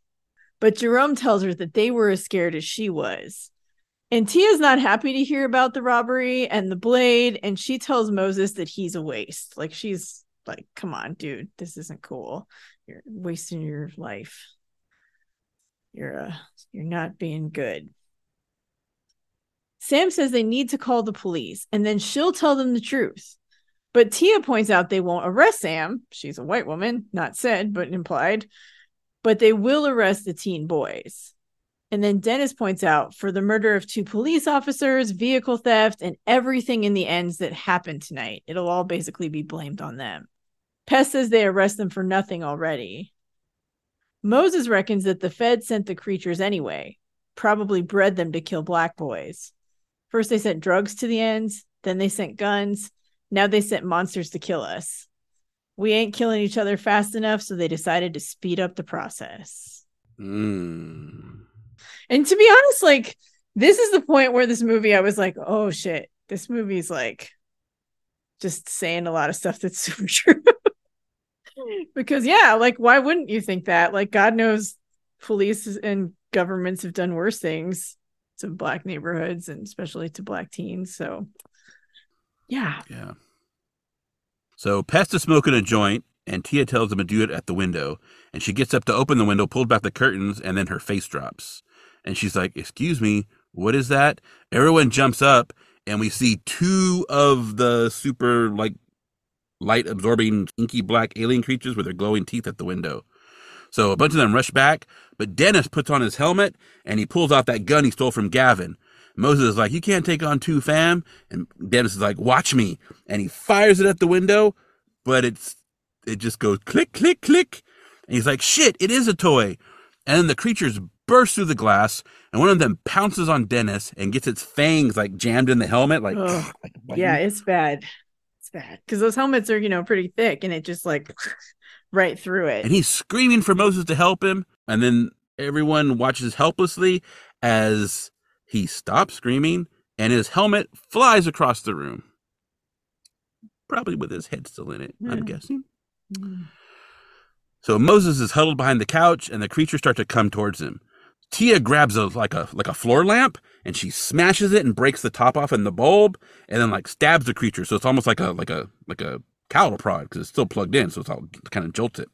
But Jerome tells her that they were as scared as she was. And Tia's not happy to hear about the robbery and the blade. And she tells Moses that he's a waste. Like, she's like, come on, dude, this isn't cool. You're wasting your life. You're uh, you're not being good. Sam says they need to call the police and then she'll tell them the truth. But Tia points out they won't arrest Sam. She's a white woman, not said, but implied. But they will arrest the teen boys. And then Dennis points out for the murder of two police officers, vehicle theft, and everything in the ends that happened tonight, it'll all basically be blamed on them. Pest says they arrest them for nothing already. Moses reckons that the Fed sent the creatures anyway, probably bred them to kill black boys. First, they sent drugs to the ends, then they sent guns. Now they sent monsters to kill us. We ain't killing each other fast enough, so they decided to speed up the process. Mm. And to be honest, like, this is the point where this movie, I was like, oh shit, this movie's like just saying a lot of stuff that's super true. because, yeah, like, why wouldn't you think that? Like, God knows police and governments have done worse things to black neighborhoods and especially to black teens. So, yeah. Yeah. So Pest is smoking a joint, and Tia tells him to do it at the window. And she gets up to open the window, pulled back the curtains, and then her face drops. And she's like, Excuse me, what is that? Everyone jumps up, and we see two of the super, like, light absorbing, inky black alien creatures with their glowing teeth at the window. So a bunch of them rush back, but Dennis puts on his helmet and he pulls out that gun he stole from Gavin. Moses is like, You can't take on two, fam. And Dennis is like, Watch me. And he fires it at the window, but it's it just goes click, click, click. And he's like, Shit, it is a toy. And then the creatures burst through the glass, and one of them pounces on Dennis and gets its fangs like jammed in the helmet. Like, like yeah, it's bad. It's bad because those helmets are, you know, pretty thick, and it just like right through it. And he's screaming for Moses to help him. And then everyone watches helplessly as he stops screaming and his helmet flies across the room. Probably with his head still in it, yeah. I'm guessing. Mm. So Moses is huddled behind the couch and the creatures start to come towards him. Tia grabs a like a like a floor lamp and she smashes it and breaks the top off in the bulb and then like stabs the creature. So it's almost like a like a like a cattle prod because it's still plugged in, so it's all kind of jolted.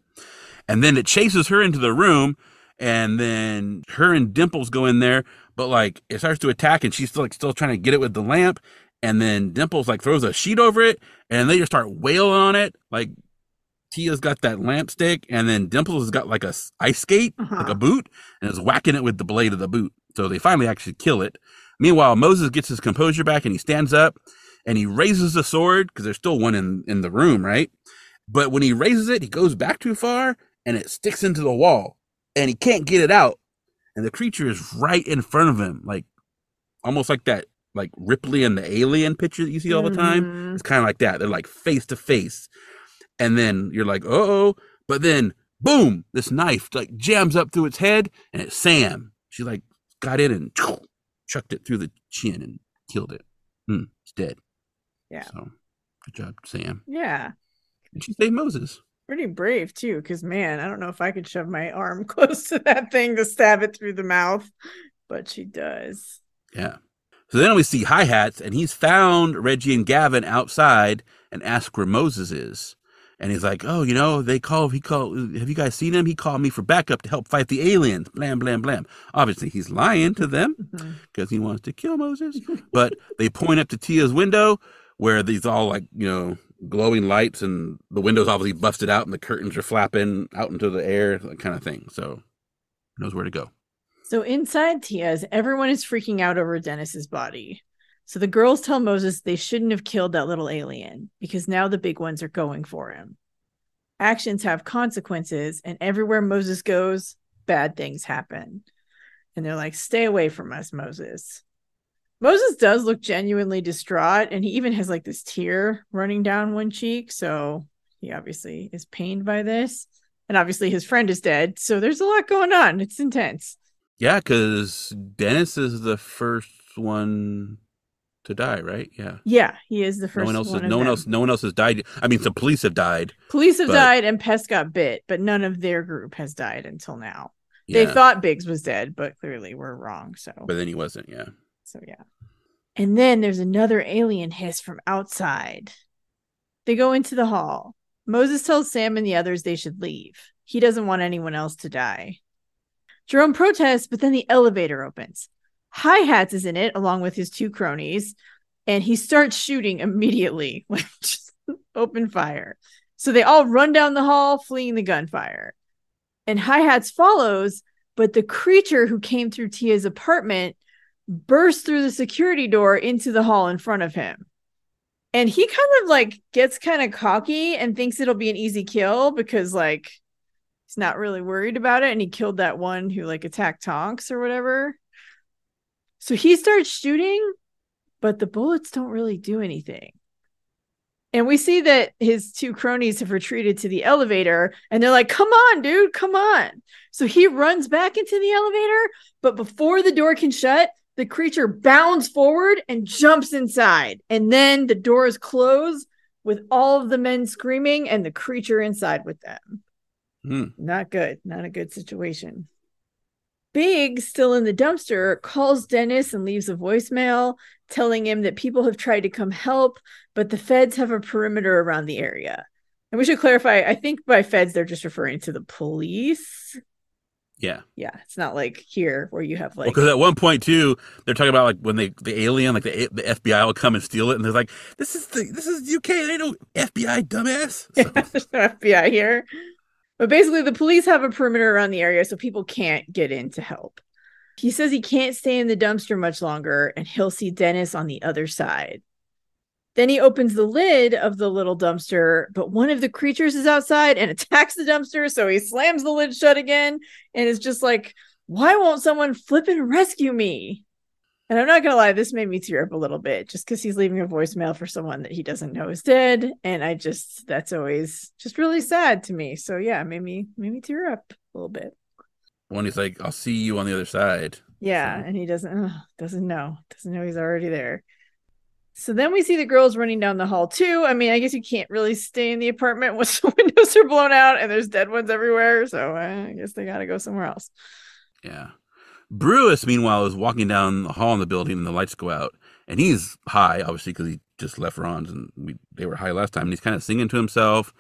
And then it chases her into the room, and then her and Dimples go in there, but like it starts to attack, and she's still like still trying to get it with the lamp. And then Dimples like throws a sheet over it, and they just start wailing on it. Like Tia's got that lamp stick, and then Dimples has got like a ice skate, uh-huh. like a boot, and is whacking it with the blade of the boot. So they finally actually kill it. Meanwhile, Moses gets his composure back and he stands up and he raises the sword because there's still one in, in the room, right? But when he raises it, he goes back too far and it sticks into the wall and he can't get it out. And the creature is right in front of him, like almost like that, like Ripley and the alien picture that you see all the time. Mm-hmm. It's kind of like that. They're like face to face. And then you're like, oh, but then boom, this knife like jams up through its head and it's Sam. She like got in and chucked it through the chin and killed it. Hmm, it's dead. Yeah. So good job, Sam. Yeah. And she saved Moses. Pretty brave too, because man, I don't know if I could shove my arm close to that thing to stab it through the mouth, but she does. Yeah. So then we see hi hats, and he's found Reggie and Gavin outside and asked where Moses is. And he's like, "Oh, you know, they call. He called. Have you guys seen him? He called me for backup to help fight the aliens. Blam, blam, blam. Obviously, he's lying to them because mm-hmm. he wants to kill Moses. but they point up to Tia's window, where these all like you know glowing lights and the windows obviously busted out and the curtains are flapping out into the air, that kind of thing. So knows where to go. So inside Tia's, everyone is freaking out over Dennis's body. So the girls tell Moses they shouldn't have killed that little alien because now the big ones are going for him. Actions have consequences, and everywhere Moses goes, bad things happen. And they're like, stay away from us, Moses. Moses does look genuinely distraught, and he even has like this tear running down one cheek. So he obviously is pained by this. And obviously his friend is dead. So there's a lot going on. It's intense. Yeah, because Dennis is the first one to die, right? Yeah. Yeah, he is the first. No one else. one no one them. else. No one else has died. I mean, some police have died. Police have but- died and Pest got bit, but none of their group has died until now. Yeah, They thought Biggs was dead, but clearly we're wrong. So, but then he wasn't. Yeah. So yeah. And then there's another alien hiss from outside. They go into the hall. Moses tells Sam and the others they should leave. He doesn't want anyone else to die. Jerome protests, but then the elevator opens. Hi Hats is in it along with his two cronies, and he starts shooting immediately, just open fire. So they all run down the hall, fleeing the gunfire. And Hi Hats follows, but the creature who came through Tia's apartment bursts through the security door into the hall in front of him. And he kind of like gets kind of cocky and thinks it'll be an easy kill because like he's not really worried about it. And he killed that one who like attacked Tonks or whatever. So he starts shooting, but the bullets don't really do anything. And we see that his two cronies have retreated to the elevator and they're like, come on, dude, come on. So he runs back into the elevator, but before the door can shut, the creature bounds forward and jumps inside. And then the doors close with all of the men screaming and the creature inside with them. Hmm. Not good. Not a good situation. Biggs, still in the dumpster, calls Dennis and leaves a voicemail telling him that people have tried to come help, but the feds have a perimeter around the area. And we should clarify I think by feds, they're just referring to the police. Yeah. Yeah, it's not like here where you have like. Because at one point too, they're talking about like when they the alien, like the the FBI will come and steal it, and they're like, "This is the this is UK. They know FBI, dumbass." So, There's no FBI here. But basically, the police have a perimeter around the area so people can't get in to help. He says he can't stay in the dumpster much longer and he'll see Dennis on the other side. Then he opens the lid of the little dumpster, but one of the creatures is outside and attacks the dumpster. So he slams the lid shut again and is just like, why won't someone flip and rescue me? And I'm not gonna lie, this made me tear up a little bit just because he's leaving a voicemail for someone that he doesn't know is dead. And I just that's always just really sad to me. So yeah, made me made me tear up a little bit. when he's like, "I'll see you on the other side." Yeah, So- and he doesn't ugh, doesn't know. Doesn't know he's already there. So then we see the girls running down the hall too. I mean, I guess you can't really stay in the apartment once the windows are blown out and there's dead ones everywhere. So uh, I guess they gotta go somewhere else. Yeah. Brewis, meanwhile, is walking down the hall in the building, and the lights go out, and he's high, obviously, because he just left Ron's, and we they were high last time. And he's kind of singing to himself,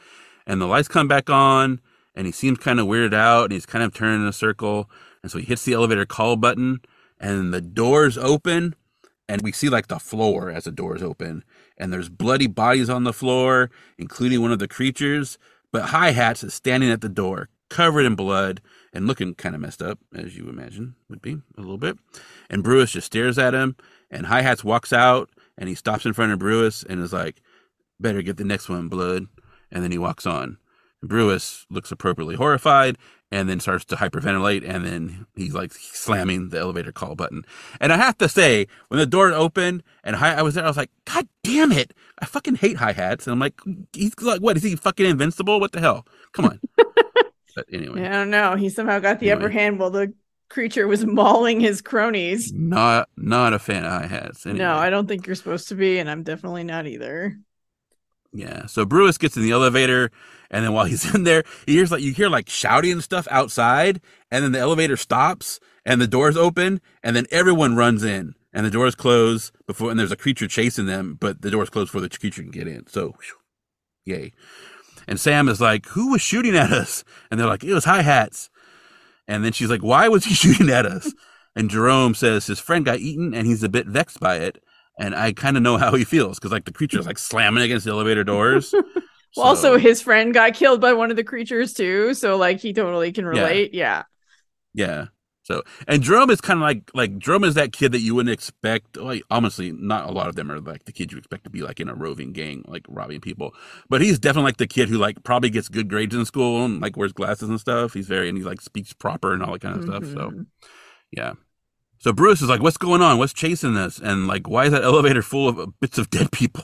and the lights come back on, and he seems kind of weirded out, and he's kind of turning in a circle, and so he hits the elevator call button, and the doors open, and we see like the floor as the doors open, and there's bloody bodies on the floor, including one of the creatures. But Hi Hats is standing at the door, covered in blood and looking kind of messed up, as you imagine would be a little bit. And Brewis just stares at him, and Hi Hats walks out, and he stops in front of Brewis and is like, "Better get the next one, blood." And then he walks on. Brewis looks appropriately horrified and then starts to hyperventilate and then he's like slamming the elevator call button. And I have to say, when the door opened and hi- I was there, I was like, God damn it. I fucking hate hi hats. And I'm like, he's like, what? Is he fucking invincible? What the hell? Come on. but anyway, I don't know. He somehow got the upper hand while the creature was mauling his cronies. not not a fan of hi hats. Anyway. No, I don't think you're supposed to be, and I'm definitely not either. Yeah. So Brewis gets in the elevator, and then while he's in there, he hears like you hear like shouting and stuff outside, and then the elevator stops and the doors open, and then everyone runs in, and the doors close before, and there's a creature chasing them, but the doors close before the creature can get in. So, whew, yay. And Sam is like, "Who was shooting at us?" And they're like, "It was hi hats." And then she's like, "Why was he shooting at us?" And Jerome says his friend got eaten, and he's a bit vexed by it. And I kind of know how he feels because like the creature's like slamming against the elevator doors. Well, also his friend got killed by one of the creatures too, so like he totally can relate. Yeah. yeah. So, and Jerome is kind of like like Jerome is that kid that you wouldn't expect. Like, honestly, not a lot of them are like the kids you expect to be like in a roving gang, like robbing people. But he's definitely like the kid who like probably gets good grades in school and like wears glasses and stuff. He's very and he like speaks proper and all that kind of stuff. So, Mhm. yeah. So Brewis is like, "What's going on? What's chasing this? And like, why is that elevator full of uh, bits of dead people?"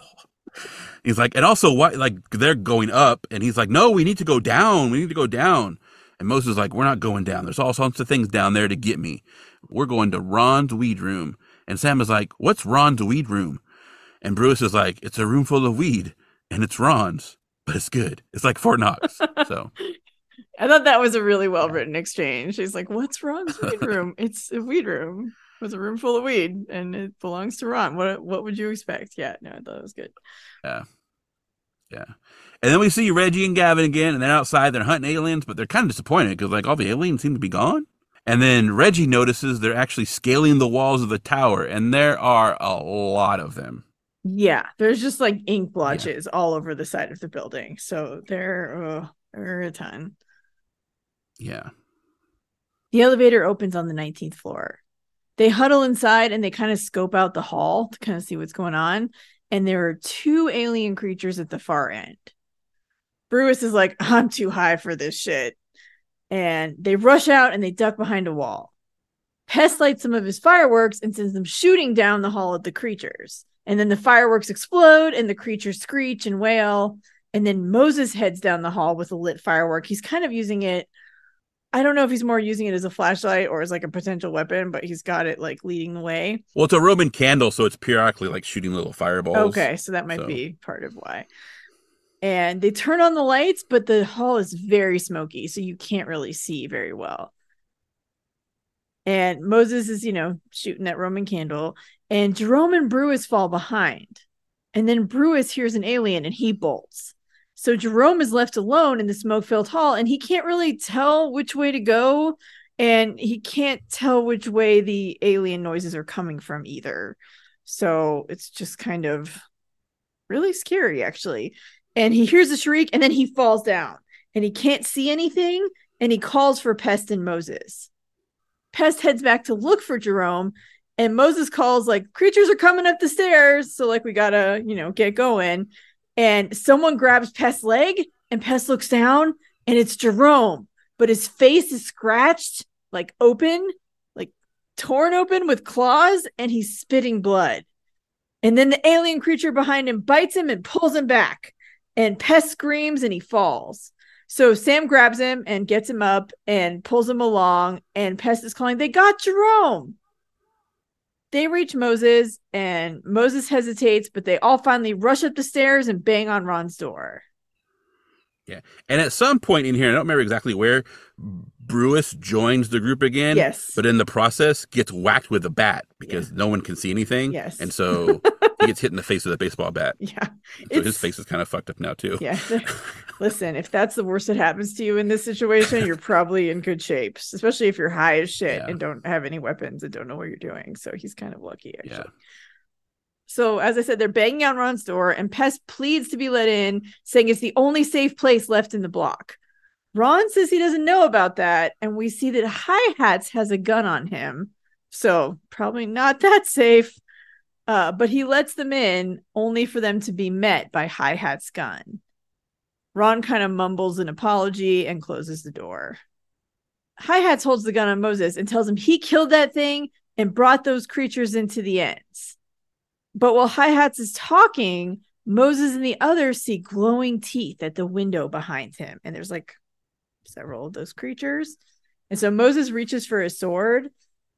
He's like, and also why like they're going up, and he's like, "No, we need to go down. We need to go down." And Moses is like, "We're not going down. There's all sorts of things down there to get me. We're going to Ron's weed room." And Sam is like, "What's Ron's weed room?" And Brewis is like, "It's a room full of weed, and it's Ron's, but it's good. It's like Fort Knox." So I thought that was a really well written exchange. He's like, "What's Ron's weed room? It's a weed room. Was a room full of weed, and it belongs to Ron. What what would you expect?" Yeah, no, I thought it was good. Yeah. Yeah. And then we see Reggie and Gavin again, and they're outside. They're hunting aliens, but they're kind of disappointed because, like, all the aliens seem to be gone. And then Reggie notices they're actually scaling the walls of the tower, and there are a lot of them. Yeah, there's just like ink blotches all over the side of the building, so there, uh, there are a ton. Yeah. The elevator opens on the 19th floor. They huddle inside and they kind of scope out the hall to kind of see what's going on. And there are two alien creatures at the far end. Brewis is like, I'm too high for this shit. And they rush out and they duck behind a wall. Pest lights some of his fireworks and sends them shooting down the hall at the creatures. And then the fireworks explode and the creatures screech and wail. And then Moses heads down the hall with a lit firework. He's kind of using it I don't know if he's more using it as a flashlight or as like a potential weapon, but he's got it like leading the way. Well, it's a Roman candle, so it's periodically like shooting little fireballs. Okay, so that might so- be part of why. And they turn on the lights, but the hall is very smoky, so you can't really see very well. And Moses is, you know, shooting that Roman candle, and Jerome and Brewis fall behind. And then Brewis hears an alien and he bolts. So Jerome is left alone in the smoke filled hall, and he can't really tell which way to go. And he can't tell which way the alien noises are coming from either. So it's just kind of really scary, actually. And he hears a shriek and then he falls down and he can't see anything. And he calls for Pest and Moses. Pest heads back to look for Jerome. And Moses calls, like, creatures are coming up the stairs. So, like, we gotta, you know, get going. And someone grabs Pest's leg and Pest looks down and it's Jerome, but his face is scratched, like open, like torn open with claws, and he's spitting blood. And then the alien creature behind him bites him and pulls him back. And Pest screams and he falls. So Sam grabs him and gets him up and pulls him along. And Pest is calling, They got Jerome. They reach Moses and Moses hesitates, but they all finally rush up the stairs and bang on Ron's door. Yeah. And at some point in here, I don't remember exactly where, Brewis joins the group again. Yes. But in the process, gets whacked with a bat because no one can see anything. Yes. And so he gets hit in the face with a baseball bat. yeah. So his face is kind of fucked up now too. Yeah. Listen, if that's the worst that happens to you in this situation, you're probably in good shape, especially if you're high as shit Yeah. and don't have any weapons and don't know what you're doing. So he's kind of lucky, actually. Yeah. So, as I said, they're banging on Ron's door, and Pest pleads to be let in, saying it's the only safe place left in the block. Ron says he doesn't know about that, and we see that Hi Hats has a gun on him. So, probably not that safe. Uh, but he lets them in only for them to be met by Hi Hat's gun. Ron kind of mumbles an apology and closes the door. Hi Hats holds the gun on Moses and tells him he killed that thing and brought those creatures into the ends. But while Hi Hats is talking, Moses and the others see glowing teeth at the window behind him. And there's like several of those creatures. And so Moses reaches for his sword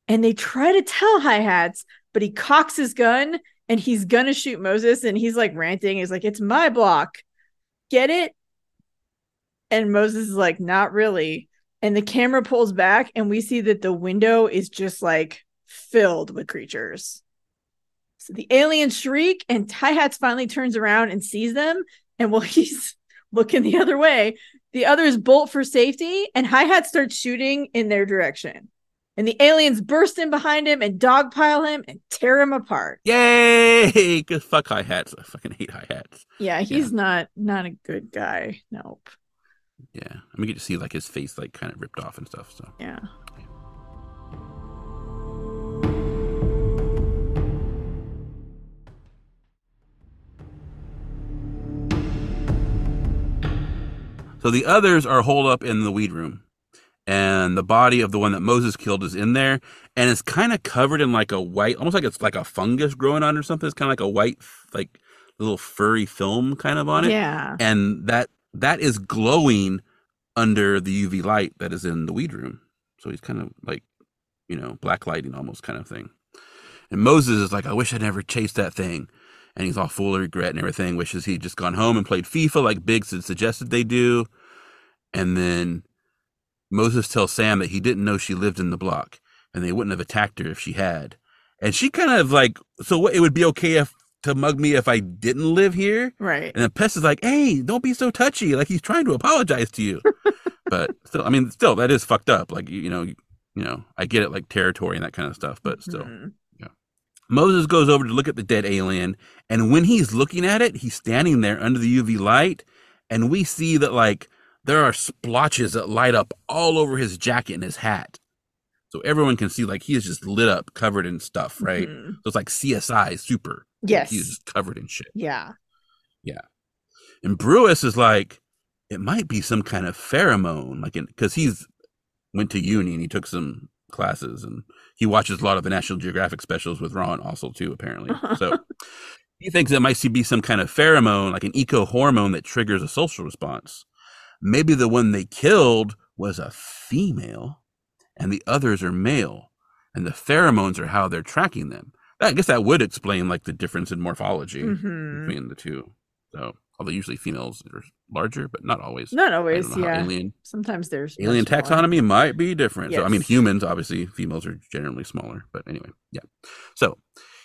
and they try to tell Hi Hats, but he cocks his gun and he's gonna shoot Moses. And he's like ranting. He's like, It's my block. Get it? And Moses is like, Not really. And the camera pulls back and we see that the window is just like filled with creatures. So the aliens shriek, and Hi Hats finally turns around and sees them. And while he's looking the other way, the others bolt for safety, and Hi Hat starts shooting in their direction and the aliens burst in behind him and dogpile him and tear him apart. Yay! Good fuck hi hats. I fucking hate hi hats. Yeah, he's yeah. not not a good guy. Nope. Yeah, I mean, get to see like his face like kind of ripped off and stuff. So yeah. yeah. So the others are holed up in the weed room. And the body of the one that Moses killed is in there. And it's kind of covered in like a white, almost like it's like a fungus growing on or something. It's kind of like a white, like little furry film kind of on it. Yeah. And that that is glowing under the UV light that is in the weed room. So he's kind of like, you know, black lighting almost kind of thing. And Moses is like, I wish I'd never chased that thing. And he's all full of regret and everything, wishes he'd just gone home and played FIFA like Biggs had suggested they do. And then Moses tells Sam that he didn't know she lived in the block and they wouldn't have attacked her if she had. And she kind of like, so what, it would be okay if to mug me if I didn't live here? Right. And then Pest is like, hey, don't be so touchy. Like he's trying to apologize to you. but still, I mean, still, that is fucked up. Like, you, you know, you, you know, I get it, like territory and that kind of stuff, but still. Mhm. Moses goes over to look at the dead alien, and when he's looking at it, he's standing there under the UV light, and we see that like there are splotches that light up all over his jacket and his hat. So everyone can see like he is just lit up, covered in stuff, right? Mhm. So it's like CSI super. Like, Yes. he's just covered in shit. Yeah. Yeah. And Brewis is like, it might be some kind of pheromone, like, because he's went to uni and he took some classes and he watches a lot of the National Geographic specials with Ron also too, apparently. So he thinks it might be some kind of pheromone, like an ectohormone that triggers a social response. Maybe the one they killed was a female and the others are male, and the pheromones are how they're tracking them. I guess that would explain like the difference in morphology Mhm. between the two. So, although usually females are larger, but not always. Not always. Yeah. alien Sometimes there's alien much smaller. taxonomy might be different. So, I mean, humans obviously females are generally smaller, but anyway, yeah. So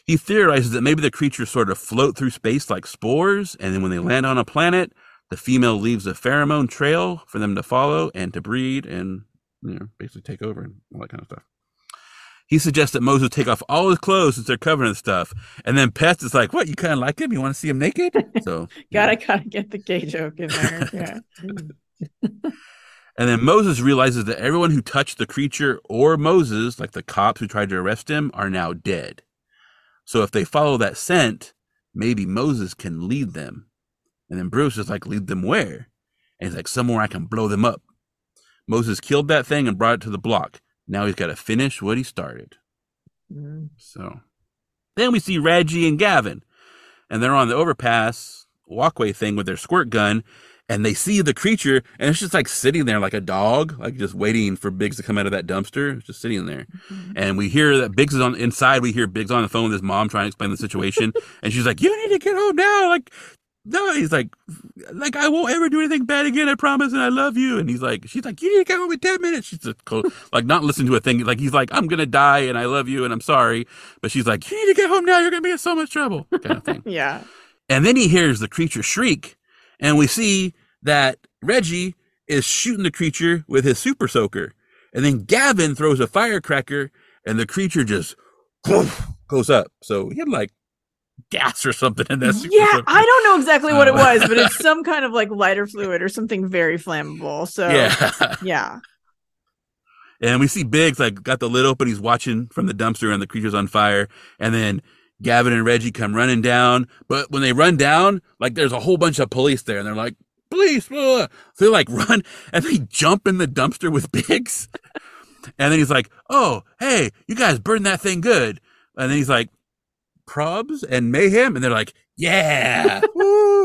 he theorizes that maybe the creatures sort of float through space like spores, and then when they land on a planet, the female leaves a pheromone trail for them to follow and to breed and you know basically take over and all that kind of stuff. He suggests that Moses take off all his clothes since they're covered in stuff, and then Pest is like, "What? You kind of like him? You want to see him naked?" So Gotta gotta get the gay joke in there. Yeah. And then Moses realizes that everyone who touched the creature or Moses, like the cops who tried to arrest him, are now dead. So if they follow that scent, maybe Moses can lead them. And then Brewis is like, lead them where? And he's like, somewhere I can blow them up. Moses killed that thing and brought it to the block. Now he's got to finish what he started. Mm. So then we see Reggie and Gavin, and they're on the overpass walkway thing with their squirt gun, and they see the creature, and it's just like sitting there like a dog, like just waiting for Biggs to come out of that dumpster. It's just sitting there. Mhm. And we hear that Biggs is on inside. We hear Biggs on the phone with his mom trying to explain the situation, and she's like, "You need to get home now." Like, no, he's like, "Like I won't ever do anything bad again. I promise, and I love you." And he's like, "She's like, you need to get home in ten minutes." She's just like not listening to a thing. Like he's like, "I'm gonna die, and I love you, and I'm sorry," but she's like, "You need to get home now. You're gonna be in so much trouble," kind of thing. Yeah. And then he hears the creature shriek, and we see that Reggie is shooting the creature with his super soaker. And then Gavin throws a firecracker, and the creature just goes up. So he had like gas or something in that super Yeah. I don't know exactly what it Uh, was, but it's some kind of like lighter fluid or something very flammable. So Yeah. yeah. And we see Biggs like got the lid open. He's watching from the dumpster, and the creature's on fire. And then Gavin and Reggie come running down. But when they run down, like there's a whole bunch of police there, and they're like, "Police!" Blah, blah. So they like run, and they jump in the dumpster with Biggs. and then he's like, "Oh, hey, you guys burned that thing good." And then he's like, "Probs and mayhem," and they're like, "Yeah!"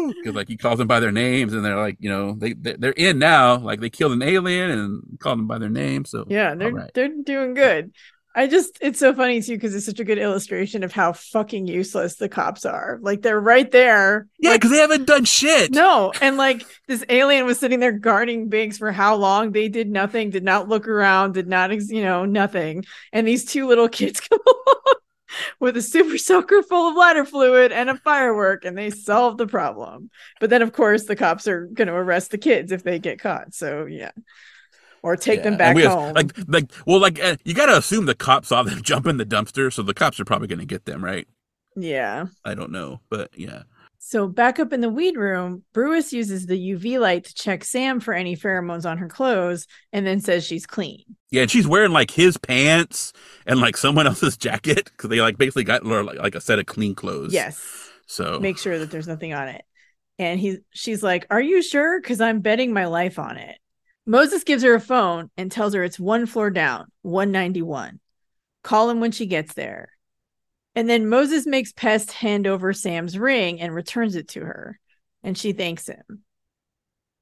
Because like he calls them by their names, and they're like, you know, they they- they're in now. Like they killed an alien and called them by their name. So Yeah, they're right. they're doing good. I just it's so funny too because it's such a good illustration of how fucking useless the cops are. Like they're right there. Yeah, like, because they haven't done shit. no, and like this alien was sitting there guarding Biggs for how long? They did nothing, did not look around, did not, ex- you know, nothing. And these two little kids come along with a super soaker full of lighter fluid and a firework, and they solve the problem. But then, of course, the cops are going to arrest the kids if they get caught. So yeah, or take Yeah, them back have- home. Like, like, well, like, uh, you got to assume the cops saw them jump in the dumpster, so the cops are probably going to get them, right? yeah. I don't know, but yeah, So back up in the weed room, Brewis uses the UV light to check Sam for any pheromones on her clothes, and then says she's clean. yeah. And she's wearing like his pants and like someone else's jacket because they like basically got like, like a set of clean clothes. Yes. So Make sure that there's nothing on it. And he she's like, Are you sure? Because I'm betting my life on it. Moses gives her a phone and tells her it's one floor down, 191. Call him when she gets there. And then Moses makes Pest hand over Sam's ring and returns it to her. And she thanks him.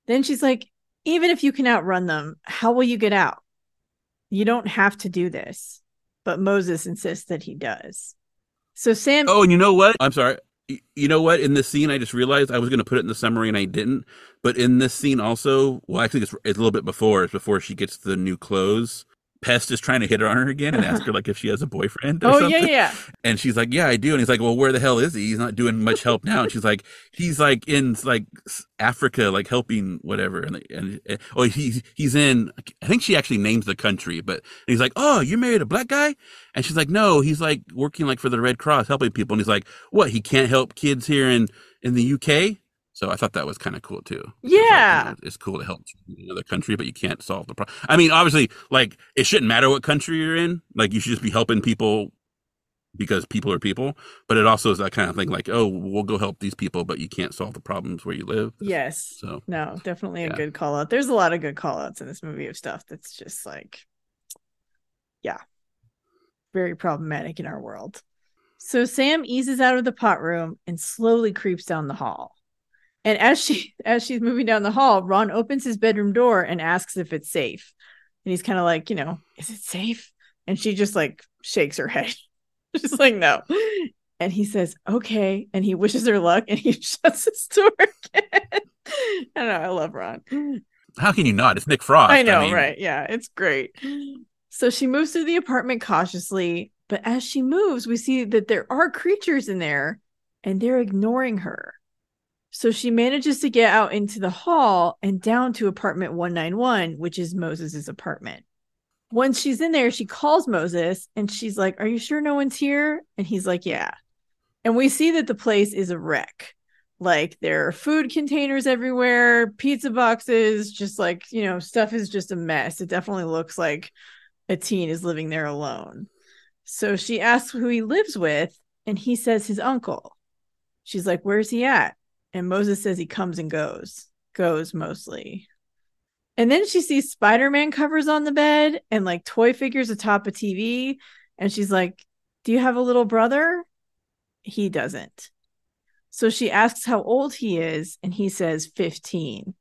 Then she's like, Even if you can outrun them, how will you get out? You don't have to do this. But Moses insists that he does. So Sam. Oh, and you know what? I'm sorry. You know what? In this scene, I just realized I was going to put it in the summary and I didn't. But in this scene, also, well, actually, it's, it's a little bit before. It's before she gets the new clothes. Pest is trying to hit her on her again and ask her like if she has a boyfriend. oh something. yeah, yeah. And she's like, "Yeah, I do." And he's like, "Well, where the hell is he? He's not doing much help now." And she's like, "He's like in like Africa, like helping whatever." And, and, and oh, he's he's in. I think she actually names the country, but he's like, "Oh, you married a black guy?" And she's like, "No, he's like working like for the Red Cross, helping people." And he's like, "What? He can't help kids here in in the UK?" So I thought that was kind of cool too. Yeah, it's, like, you know, it's cool to help another country, but you can't solve the problem. I mean, obviously, like it shouldn't matter what country you're in. Like you should just be helping people because people are people. But it also is that kind of thing, like, oh, we'll go help these people, but you can't solve the problems where you live. Yes. So no, definitely a yeah. good call out. There's a lot of good call outs in this movie of stuff that's just like, yeah, very problematic in our world. So Sam eases out of the pot room and slowly creeps down the hall. And as she as she's moving down the hall, Ron opens his bedroom door and asks if it's safe. And he's kind of like, you know, is it safe? And she just like shakes her head. She's like, no. And he says, okay. And he wishes her luck and he shuts his door again. I don't know. I love Ron. How can you not? It's Nick Frost. I know, I mean... right? Yeah, it's great. So she moves through the apartment cautiously, but as she moves, we see that there are creatures in there and they're ignoring her. So she manages to get out into the hall and down to apartment 191, which is Moses's apartment. Once she's in there, she calls Moses and she's like, Are you sure no one's here? And he's like, Yeah. And we see that the place is a wreck. Like there are food containers everywhere, pizza boxes, just like, you know, stuff is just a mess. It definitely looks like a teen is living there alone. So she asks who he lives with, and he says his uncle. She's like, Where's he at? And Moses says he comes and goes, goes mostly. And then she sees Spider Man covers on the bed and like toy figures atop a TV. And she's like, Do you have a little brother? He doesn't. So she asks how old he is, and he says 15.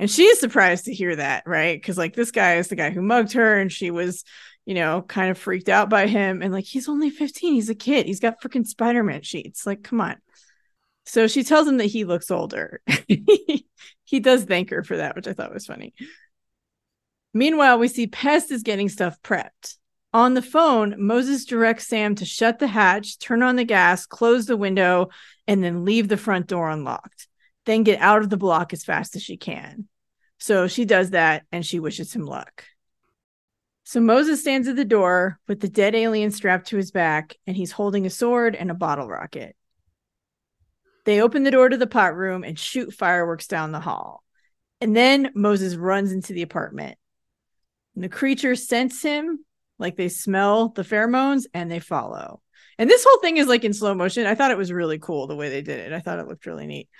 And she's surprised to hear that, right? Because like this guy is the guy who mugged her, and she was, you know, kind of freaked out by him. And like, he's only 15. He's a kid. He's got freaking Spider Man sheets. Like, come on. So she tells him that he looks older. he does thank her for that, which I thought was funny. Meanwhile, we see Pest is getting stuff prepped. On the phone, Moses directs Sam to shut the hatch, turn on the gas, close the window, and then leave the front door unlocked. Then get out of the block as fast as she can. So she does that and she wishes him luck. So Moses stands at the door with the dead alien strapped to his back, and he's holding a sword and a bottle rocket. They open the door to the pot room and shoot fireworks down the hall. And then Moses runs into the apartment. And the creatures sense him, like they smell the pheromones, and they follow. And this whole thing is like in slow motion. I thought it was really cool the way they did it. I thought it looked really neat.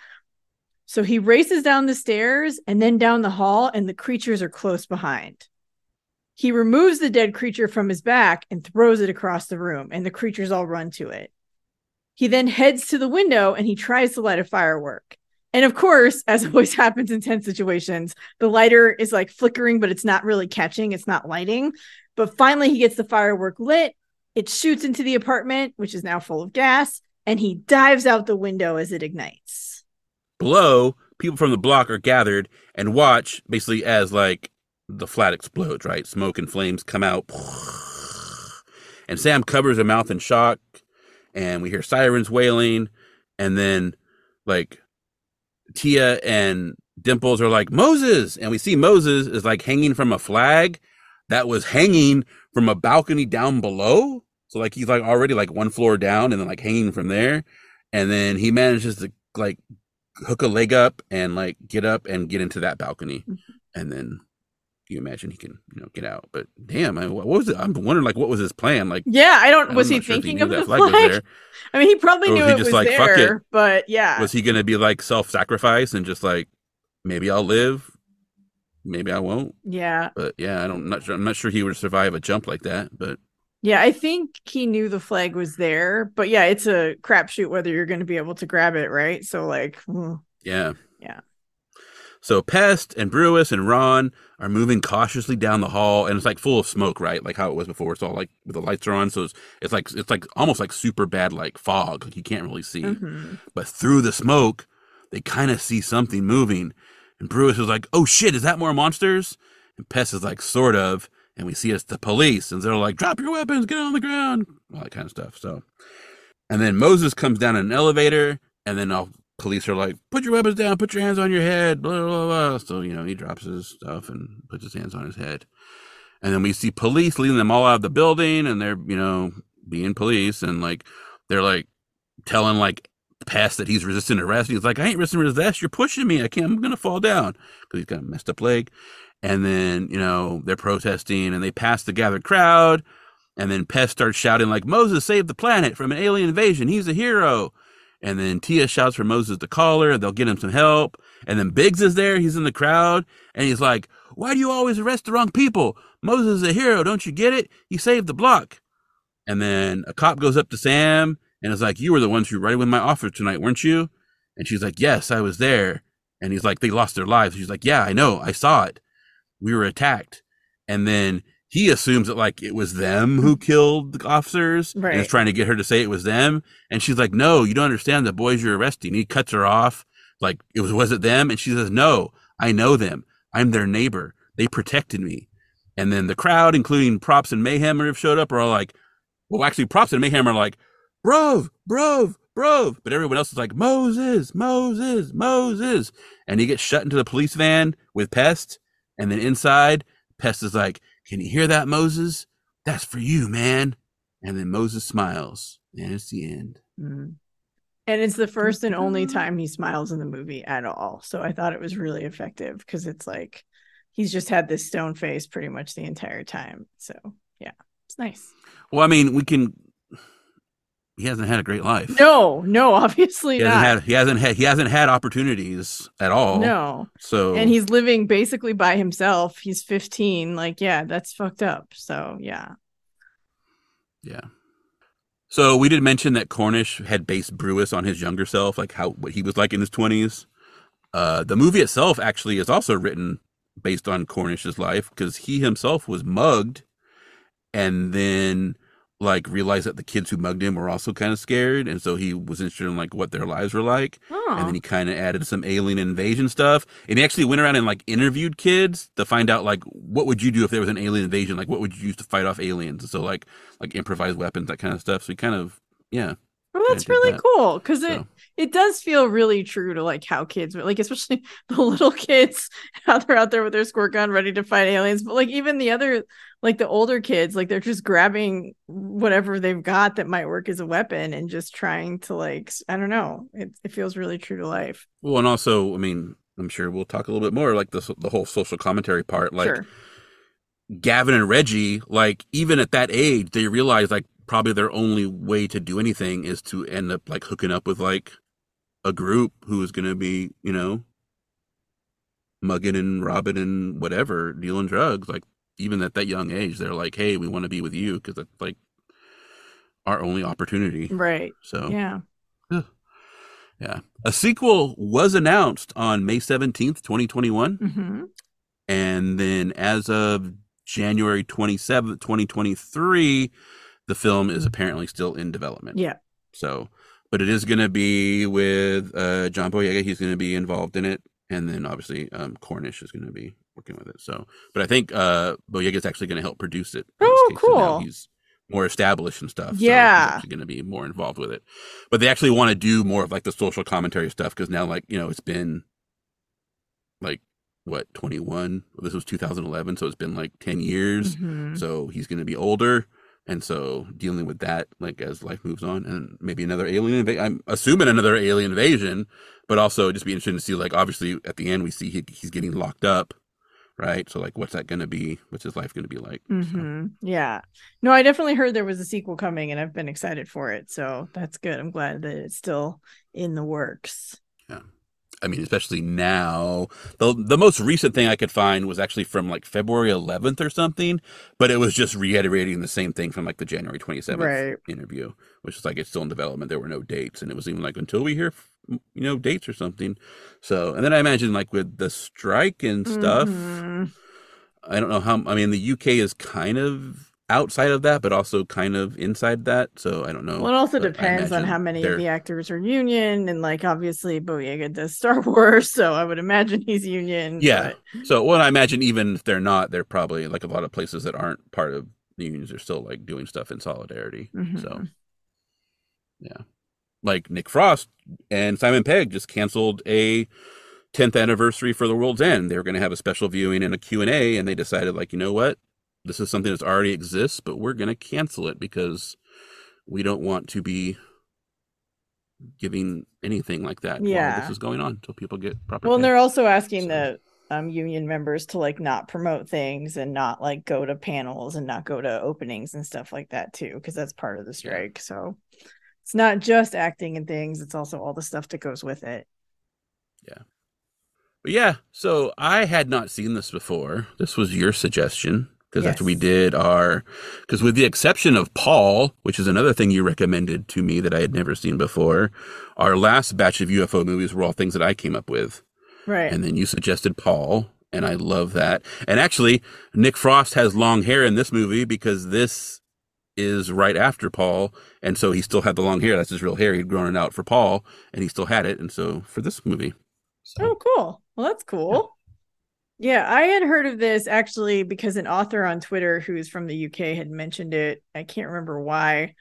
So he races down the stairs and then down the hall, and the creatures are close behind. He removes the dead creature from his back and throws it across the room, and the creatures all run to it. He then heads to the window and he tries to light a firework. And of course, as always happens in tense situations, the lighter is like flickering, but it's not really catching, it's not lighting. But finally, he gets the firework lit. It shoots into the apartment, which is now full of gas, and he dives out the window as it ignites. Below, people from the block are gathered and watch basically as like the flat explodes, right? Smoke and flames come out. And Sam covers her mouth in shock and we hear sirens wailing, and then like Tia and Dimples are like Moses, and we see Moses is like hanging from a flag that was hanging from a balcony down below. So like he's like already like one floor down and then like hanging from there. And then he manages to like hook a leg up and like get up and get into that balcony. Mm-hmm. And then you imagine he can you know get out. But damn, I, what was it? I'm wondering like what was his plan? Like, Yeah, I don't. Was he sure thinking knew of the flag flag? was there. I mean, he probably knew he it was like, "Fuck it"? there, but yeah, Was he gonna be like self-sacrifice and just like maybe I'll live, maybe I won't? yeah, But yeah, I don't. I'm not sure. I'm not sure he would survive a jump like that. But yeah. I think he knew the flag was there, but yeah, it's a crapshoot whether you're going to be able to grab it, right? So like, mm, yeah, Yeah. So Pest and Brewis and Ron are moving cautiously down the hall, and it's like full of smoke, right? Like how it was before. It's all like the lights are on, so it's it's like it's like almost like super bad like fog. Like you can't really see. mhm. But through the smoke, they kind of see something moving. And Brewis is like, "Oh shit, is that more monsters?" And Pest is like, "Sort of." And we see it's the police, and they're like, "Drop your weapons, get on the ground," all that kind of stuff. So, and then Moses comes down in an elevator, and then all police are like, "Put your weapons down, put your hands on your head." Blah blah blah. So you know he drops his stuff and puts his hands on his head, and then we see police leading them all out of the building, and they're you know being police, and like they're like telling like Pest that he's resisting arrest. He's like, I ain't resisting arrest. You're pushing me. I can't. I'm gonna fall down because he's got a messed up leg. And then you know they're protesting, and they pass the gathered crowd. And then Pest starts shouting like, "Moses saved the planet from an alien invasion. He's a hero." And then Tia shouts for Moses to call her. They'll get him some help. And then Biggs is there. He's in the crowd, and he's like, "Why do you always arrest the wrong people? Moses is a hero. Don't you get it? He saved the block." And then a cop goes up to Sam and is like, You were the ones who riding with my officer tonight, weren't you? And she's like, Yes, I was there. And he's like, They lost their lives. She's like, Yeah, I know. I saw it. We were attacked. And then he assumes that like it was them who mm-hmm. killed the officers and is trying to get her to say it was them. And she's like, No, you don't understand the boys you're arresting. He cuts her off. Like, it was, was it them? And she says, No, I know them. I'm their neighbor. They protected me. And then the crowd, including Probs and Mayhem, have showed up, are all like, well, actually, Probs and Mayhem are like, Brov, Brov, Brov. But everyone else is like, Moses, Moses, Moses. And he gets shut into the police van with Pest. And then inside, Pest is like, Can you hear that, Moses? That's for you, man. And then Moses smiles. And it's the end. Mhm. And it's the first and only time he smiles in the movie at all. So I thought it was really effective because it's like he's just had this stone face pretty much the entire time. So yeah, it's nice. Well, I mean, we can. He hasn't had a great life. No, no, obviously he hasn't not. had. He hasn't had. He hasn't had opportunities at all. no. So And he's living basically by himself. He's 15. Like, yeah, that's fucked up. So yeah. Yeah. So we did mention that Cornish had based Brewis on his younger self, like how what he was like in his twenties. Uh, the movie itself actually is also written based on Cornish's life because he himself was mugged, and then like realized that the kids who mugged him were also kind of scared, and so he was interested in like what their lives were like, Oh. and then he kind of added some alien invasion stuff, and he actually went around and like interviewed kids to find out like what would you do if there was an alien invasion, like what would you use to fight off aliens, so like like improvised weapons, that kind of stuff. So he kind of yeah, Well, that's really that. cool because it So. it does feel really true to like how kids like, especially the little kids how they're out there with their squirt gun ready to fight aliens. But like even the other like the older kids, like they're just grabbing whatever they've got that might work as a weapon and just trying to like I don't know. It it feels really true to life. Well, and also, I mean, I'm sure we'll talk a little bit more like the the whole social commentary part. Like sure. Gavin and Reggie, like even at that age, they realize like probably their only way to do anything is to end up like hooking up with like a group who is going to be, you know, mugging and robbing and whatever, dealing drugs. Like even at that young age, they're like, "Hey, we want to be with you because that's like our only opportunity." Right. So Yeah. yeah, a sequel was announced on May seventeenth, twenty twenty one. hmm And then as of January 27th, 2023, the film is apparently still in development. Yeah. So, but it is going to be with uh, John Boyega. He's going to be involved in it. And then obviously um, Cornish is going to be working with it. So, but I think uh, Boyega's actually going to help produce it. Oh, case, so cool. he's more established and stuff. Yeah. So going to be more involved with it. But they actually want to do more of like the social commentary stuff because now, like, you know, it's been like what 21 this was 2011 so it's been like 10 years Mhm. so he's going to be older and so dealing with that like as life moves on and maybe another alien invasion i'm assuming another alien invasion but also just be interesting to see like obviously at the end we see he, he's getting locked up right? So like, what's that going to be? What's his life going to be like? Mm-hmm. So. Yeah. No, I definitely heard there was a sequel coming, and I've been excited for it. So that's good. I'm glad that it's still in the works. Yeah. I mean, especially now. The the most recent thing I could find was actually from like February 11th or something, but it was just reiterating the same thing from like the January 27th right. interview, which is like it's still in development. There were no dates, and it was even like until we hear you know dates or something. So, and then I imagine like with the strike and stuff. Mm-hmm. I don't know how. I mean, the UK is kind of outside of that, but also kind of inside that. So I don't know. Well, it also depends on how many of the actors are union, and like obviously Boyega does Star Wars, so I would imagine he's union. Yeah. But... So well, I imagine even if they're not, they're probably like a lot of places that aren't part of the unions are still like doing stuff in solidarity. Mm-hmm. So yeah, like Nick Frost and Simon Pegg just canceled a 10th anniversary for the world's end they were going to have a special viewing and a q&a and they decided like you know what this is something that already exists, but we're going to cancel it because we don't want to be giving anything like that yeah. while this is going on until people get proper. Well, and they're also asking so. the um, union members to like not promote things and not like go to panels and not go to openings and stuff like that too, because that's part of the strike. So it's not just acting and things; it's also all the stuff that goes with it. Yeah. But yeah, so I had not seen this before. This was your suggestion because yes. after we did our because with the exception of paul which is another thing you recommended to me that i had never seen before our last batch of ufo movies were all things that i came up with. Right. And then you suggested paul and i love that. And actually nick frost has long hair in this movie because this is right after paul and so he still had the long hair. That's his real hair. He'd grown it out for paul and he still had it and so for this movie. So, oh cool. Well that's cool. yeah, I had heard of this actually because an author on Twitter who's from the UK had mentioned it. I can't remember why,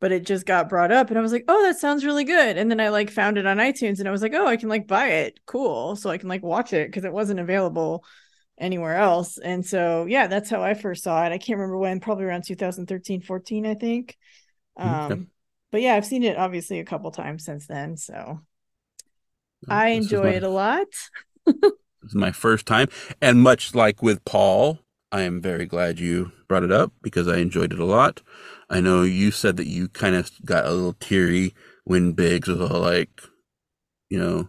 but it just got brought up and I was like, "Oh, that sounds really good." And then I like found it on iTunes and I was like, "Oh, I can like buy it. Cool." So I can like watch it because it wasn't available anywhere else. And so, yeah, that's how I first saw it. I can't remember when, probably around 2013, 14, I think. Um, but yeah, I've seen it obviously a couple times since then, so I enjoy it a lot. This is my first time. And much like with Paul, I am very glad you brought it up because I enjoyed it a lot. I know you said that you kind of got a little teary when Biggs was all like, you know,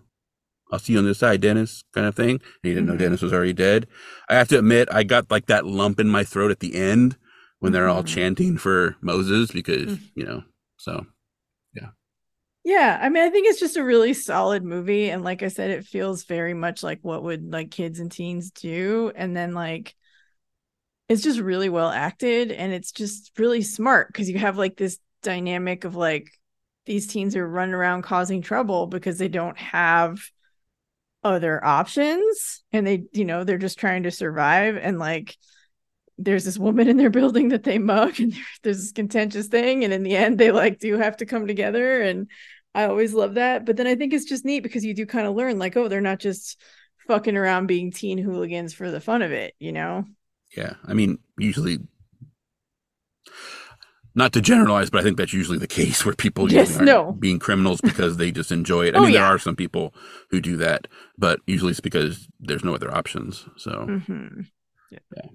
I'll see you on the side, Dennis, kind of thing. And he didn't know mm-hmm. Dennis was already dead. I have to admit, I got like that lump in my throat at the end when they're all mm-hmm. chanting for Moses because, mm. you know, so yeah, I mean, I think it's just a really solid movie, and like I said, it feels very much like what would like kids and teens do, and then like it's just really well acted, and it's just really smart because you have like this dynamic of like these teens are running around causing trouble because they don't have other options, and they, you know, they're just trying to survive, and like there's this woman in their building that they mug and there's this contentious thing and in the end they like do have to come together and i always love that but then i think it's just neat because you do kind of learn like oh they're not just fucking around being teen hooligans for the fun of it you know yeah i mean usually not to generalize, but I think that's usually the case where people yes, no. being criminals because they just enjoy it. I oh, mean, yeah. there are some people who do that, but usually it's because there's no other options. So, mm-hmm. yeah. yeah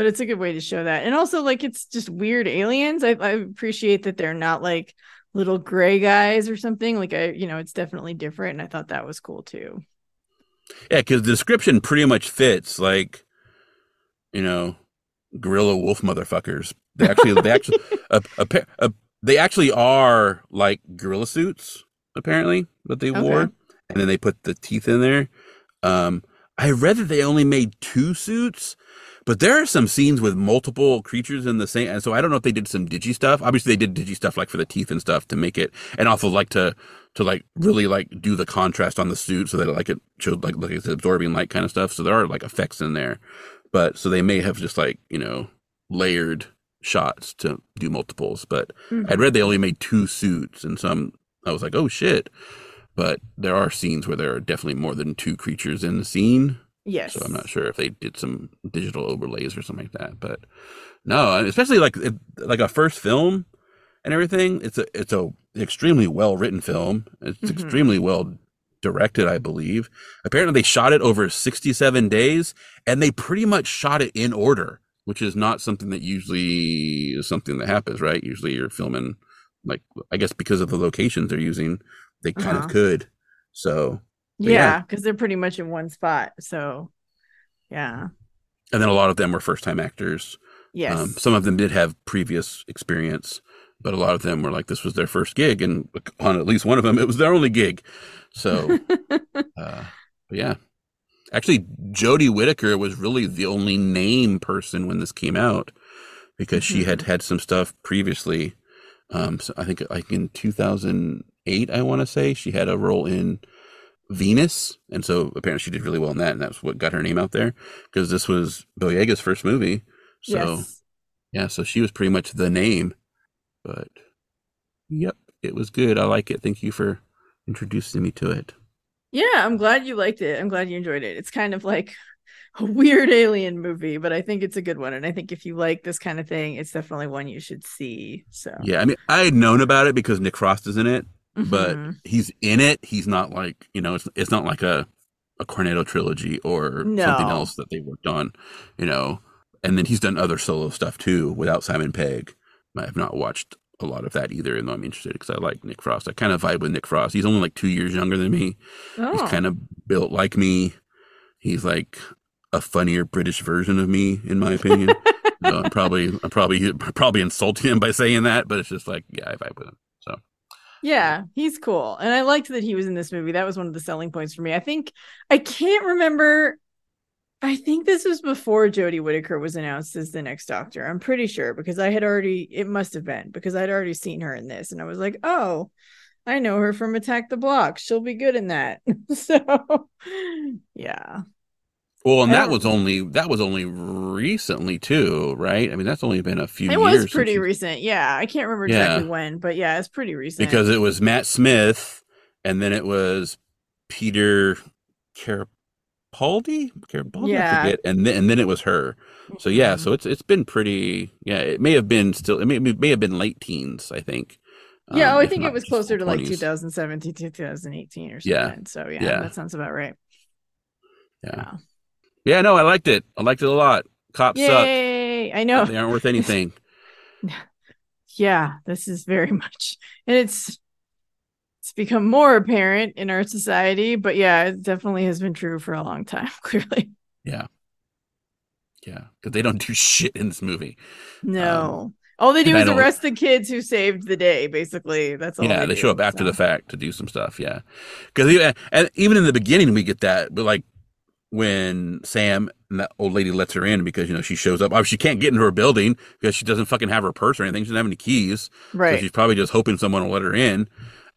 but it's a good way to show that. And also like it's just weird aliens. I, I, appreciate that they're not like little gray guys or something. Like i you know it's definitely different and i thought that was cool too. Yeah because the description pretty much fits like you know gorilla wolf motherfuckers. They actually they actually a, a, a, they actually are like gorilla suits apparently that they okay. wore. And then they put the teeth in there. Um i read that they only made two suits but there are some scenes with multiple creatures in the same. And so I don't know if they did some digi stuff. Obviously, they did digi stuff like for the teeth and stuff to make it, and also like to to like really like do the contrast on the suit so that it, like it showed like like it's absorbing light kind of stuff. So there are like effects in there, but so they may have just like you know layered shots to do multiples. But mm-hmm. I'd read they only made two suits, and some I was like, oh shit. But there are scenes where there are definitely more than two creatures in the scene. Yes. So I'm not sure if they did some digital overlays or something like that, but no, especially like like a first film and everything. It's a it's a extremely well written film. It's mm-hmm. extremely well directed, I believe. Apparently, they shot it over 67 days, and they pretty much shot it in order, which is not something that usually is something that happens, right? Usually, you're filming like I guess because of the locations they're using, they kind Uh-huh. of could. So But yeah. Yeah, because they're pretty much in one spot. So, yeah. and then a lot of them were first time actors. Yes. Um, some of them did have previous experience, but a lot of them were like this was their first gig, and on at least one of them, it was their only gig. So, uh, yeah, actually, Jodie Whittaker was really the only name person when this came out because she had had some stuff previously. Um, so I think like in 2008, I want to say she had a role in Venus, and so apparently she did really well in that, and that's what got her name out there because this was Boyega's first movie. So yes. yeah, so she was pretty much the name. But yep, it was good. I like it. Thank you for introducing me to it. Yeah, I'm glad you liked it. I'm glad you enjoyed it. It's kind of like a weird alien movie, but I think it's a good one. And I think if you like this kind of thing, it's definitely one you should see. So, Yeah, I mean, I had known about it because Nick Frost is in it, but Mhm. he's in it. He's not like you know, it's it's not like a a Cornetto trilogy or something else that they worked on, you know. And then he's done other solo stuff too without Simon Pegg. I have not watched a lot of that either, and though I'm interested because I like Nick Frost. I kind of vibe with Nick Frost. He's only like two years younger than me. oh, He's kind of built like me. He's like a funnier British version of me, in my opinion. so I'm probably I'm probably probably insulting him by saying that, but it's just like yeah, I vibe with him. Yeah, he's cool. And I liked that he was in this movie. That was one of the selling points for me. I think I can't remember. I think this was before Jodie Whittaker was announced as the next doctor. I'm pretty sure because I had already it must have been because I'd already seen her in this and I was like, "Oh, I know her from Attack the Block. She'll be good in that." so, yeah. Well, and that was only that was only recently too, right? I mean, that's only been a few It was pretty recent. Yeah, I can't remember Yeah. exactly when, but yeah, it's pretty recent. because it was Matt Smith, and then it was Peter Carapaldi, Carapaldi, Yeah. I forget, and then and then it was her. So yeah, so it's it's been pretty. Yeah, it may have been still. It may, it may have been late teens, I think. Yeah, um, oh, I think it was closer to like 20s. 2017 2018 or something. Yeah. So yeah, Yeah. that sounds about right. Yeah. Yeah. Yeah, no, I liked it. I liked it a lot. Cops suck. I know. They aren't worth anything. Yeah, this is very much, and it's it's become more apparent in our society. But yeah, it definitely has been true for a long time. Clearly, Yeah, yeah, because they don't do shit in this movie. no. all they do Um, and I is arrest the kids who saved the day. Basically, that's all. yeah, they, do, show up after so. the fact to do some stuff. Yeah, because and even in the beginning we get that, but like when Sam and that old lady lets her in because you know she shows up. She can't get into her building because she doesn't fucking have her purse or anything. She doesn't have any keys. Right. So she's probably just hoping someone will let her in.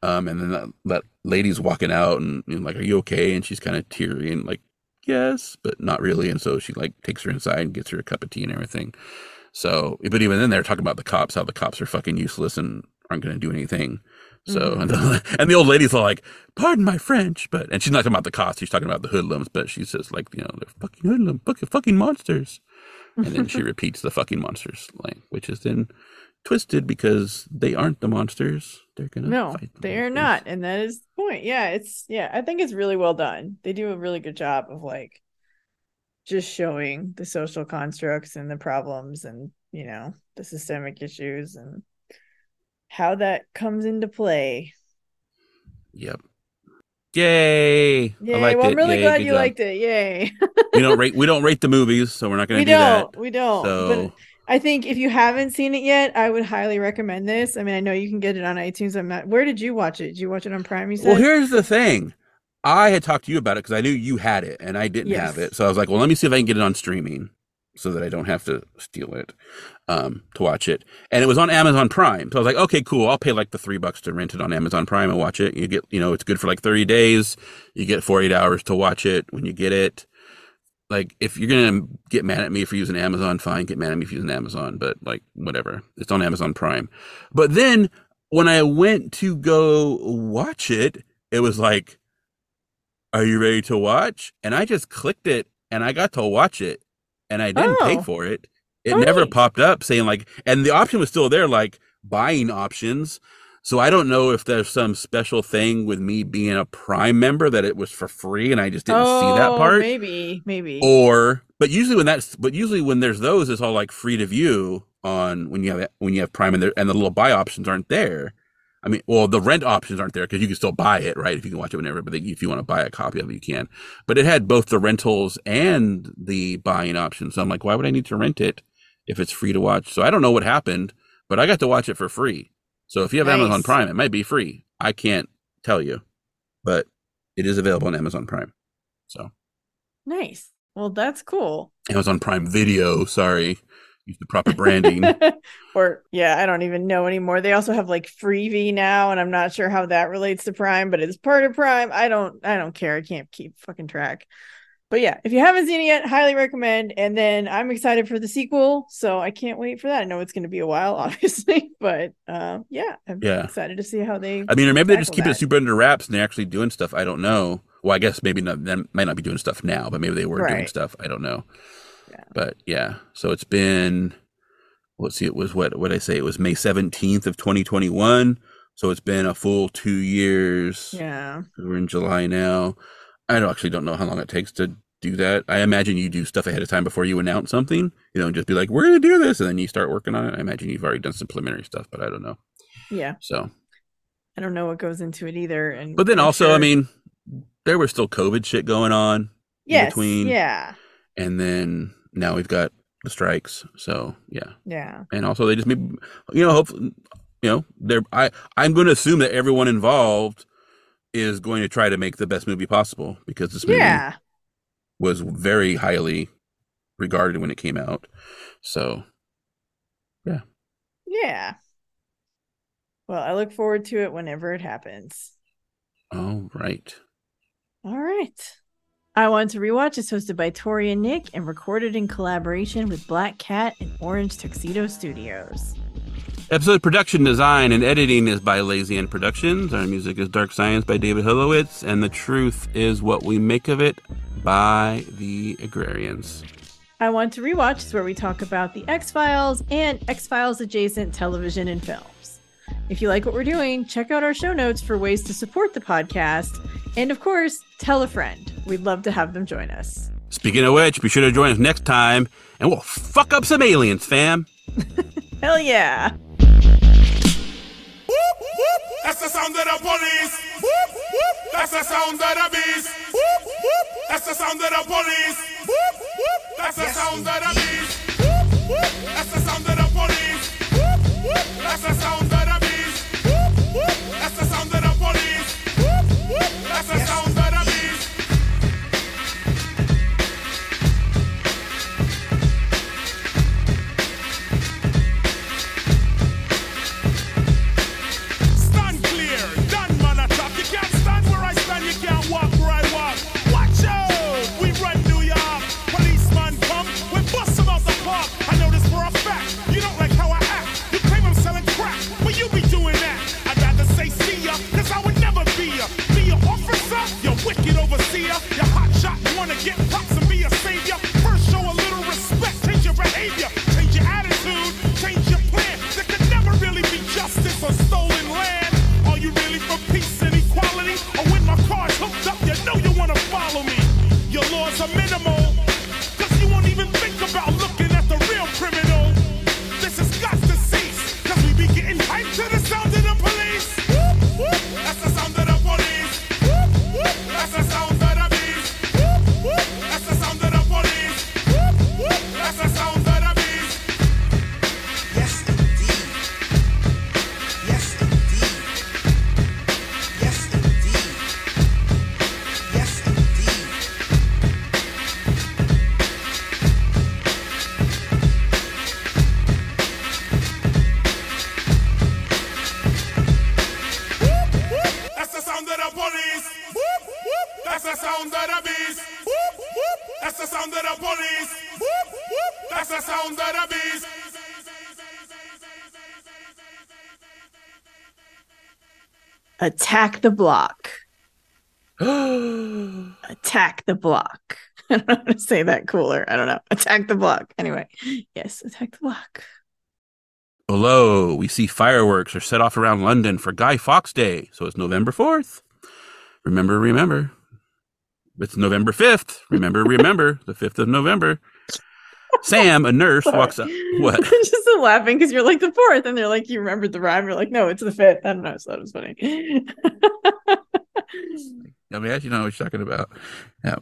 Um, and then that, that lady's walking out and you know, like, "Are you okay?" And she's kind of teary and like, "Yes," but not really. And so she like takes her inside and gets her a cup of tea and everything. So, but even then, they're talking about the cops, how the cops are fucking useless and aren't going to do anything. So, Mhm. and, the, and the old lady's all like, "Pardon my French," but and she's not talking about the cops. She's talking about the hoodlums. But she says like, you know, they're fucking hoodlums, fucking fucking monsters. And then she repeats the fucking monsters line, which is then twisted because they aren't the monsters. They're gonna no, fight the they are not, and that is the point. Yeah, it's yeah. I think it's really well done. They do a really good job of like just showing the social constructs and the problems, and you know the systemic issues and how that comes into play. Yep. Yay! Yay! Well, I'm really Yay, glad you job. liked it. Yay! we don't rate we don't rate the movies, so we're not gonna we do don't. that. We don't. So But I think if you haven't seen it yet, I would highly recommend this. I mean, I know you can get it on iTunes. I'm not. Where did you watch it? Did you watch it on Prime? You said. Well, here's the thing. I had talked to you about it because I knew you had it and I didn't Yes. have it. So I was like, well, let me see if I can get it on streaming so that I don't have to steal it um, to watch it. And it was on Amazon Prime. So I was like, okay, cool. I'll pay like the three bucks to rent it on Amazon Prime and watch it. You get, you know, it's good for like 30 days. You get 48 hours to watch it when you get it. Like, if you're going to get mad at me for using Amazon, fine. Get mad at me for using Amazon, but like, whatever. It's on Amazon Prime. But then when I went to go watch it, it was like, are you ready to watch? And I just clicked it and I got to watch it and I didn't pay Oh. for it. It Oh, never popped up saying like, and the option was still there, like buying options. So I don't know if there's some special thing with me being a Prime member that it was for free and I just didn't see that Oh, part. Maybe, maybe. Or, but usually when that's, but usually when there's those, it's all like free to view on when you have when you have Prime and, there, and the little buy options aren't there. I mean, well, the rent options aren't there because you can still buy it, right? If you can watch it whenever, but if you want to buy a copy of it, you can. But it had both the rentals and the buying options. So I'm like, why would I need to rent it if it's free to watch? So I don't know what happened, but I got to watch it for free. So if you have Amazon Prime, it might be free. I can't tell you, but it is available on Amazon Prime. So nice. Well, that's cool. Amazon Prime Video, sorry, use the proper branding. or yeah, I don't even know anymore. They also have like Freevee now, and I'm not sure how that relates to Prime, but it's part of Prime. I don't I don't care. I can't keep fucking track. But yeah, if you haven't seen it yet, highly recommend. And then I'm excited for the sequel, so I can't wait for that. I know it's going to be a while, obviously, but uh, yeah, I'm Yeah. excited to see how they. I mean, or maybe they're just tackle keeping it super under wraps and they're actually doing stuff. I don't know. Well, I guess maybe not. They might not be doing stuff now, but maybe they were doing stuff. I don't know. But yeah, so it's been. Let's see. It was what? What I say? It was May seventeenth of twenty twenty one. So it's been a full two years. Yeah, We're in July now. I don't actually don't know how long it takes to do that. I imagine you do stuff ahead of time before you announce something. You know, and just be like, "We're going to do this," and then you start working on it. I imagine you've already done some preliminary stuff, but I don't know. yeah. So, I don't know what goes into it either. And but then I'm also, I mean, there was still COVID shit going on, yes, between- yeah, and then now we've got the strikes. So yeah, yeah, and also they just maybe, you know, hopefully, you know, they're I I'm going to assume that everyone involved is going to try to make the best movie possible because this movie yeah. was very highly regarded when it came out. So Yeah. Yeah. Well, I look forward to it whenever it happens. all right. All right. I Want to Rewatch is hosted by Tori and Nick and recorded in collaboration with Black Cat and Orange Tuxedo Studios. Episode production design and editing is by Lazy End Productions. Our music is Dark Science by David Hilowitz, and The Truth is What We Make of It by The Agrarians. I Want to Rewatch is where we talk about the X Files and X Files adjacent television and films. If you like what we're doing, check out our show notes for ways to support the podcast. And of course, tell a friend. We'd love to have them join us. Speaking of which, be sure to join us next time, and we'll fuck up some aliens, fam. Hell yeah. That's the sound of the police. That's the sound of the beast. That's the sound of the police. That's the sound of the beast. That's the sound of the police. That's the sound of the beast. That's the sound of the Attack the block. attack the block. I don't know how to say that cooler. I don't know. Attack the block. Anyway, yes, attack the block. Below, we see fireworks are set off around London for Guy Fawkes Day. So it's November 4th. Remember, remember. It's November 5th. Remember, remember. The 5th of November. Sam, a nurse, walks up. What? Just laughing because you're like the fourth, and they're like, you remembered the rhyme. You're like, no, it's the fifth. I don't know. So that was funny. I mean, you know what you're talking about. Yeah.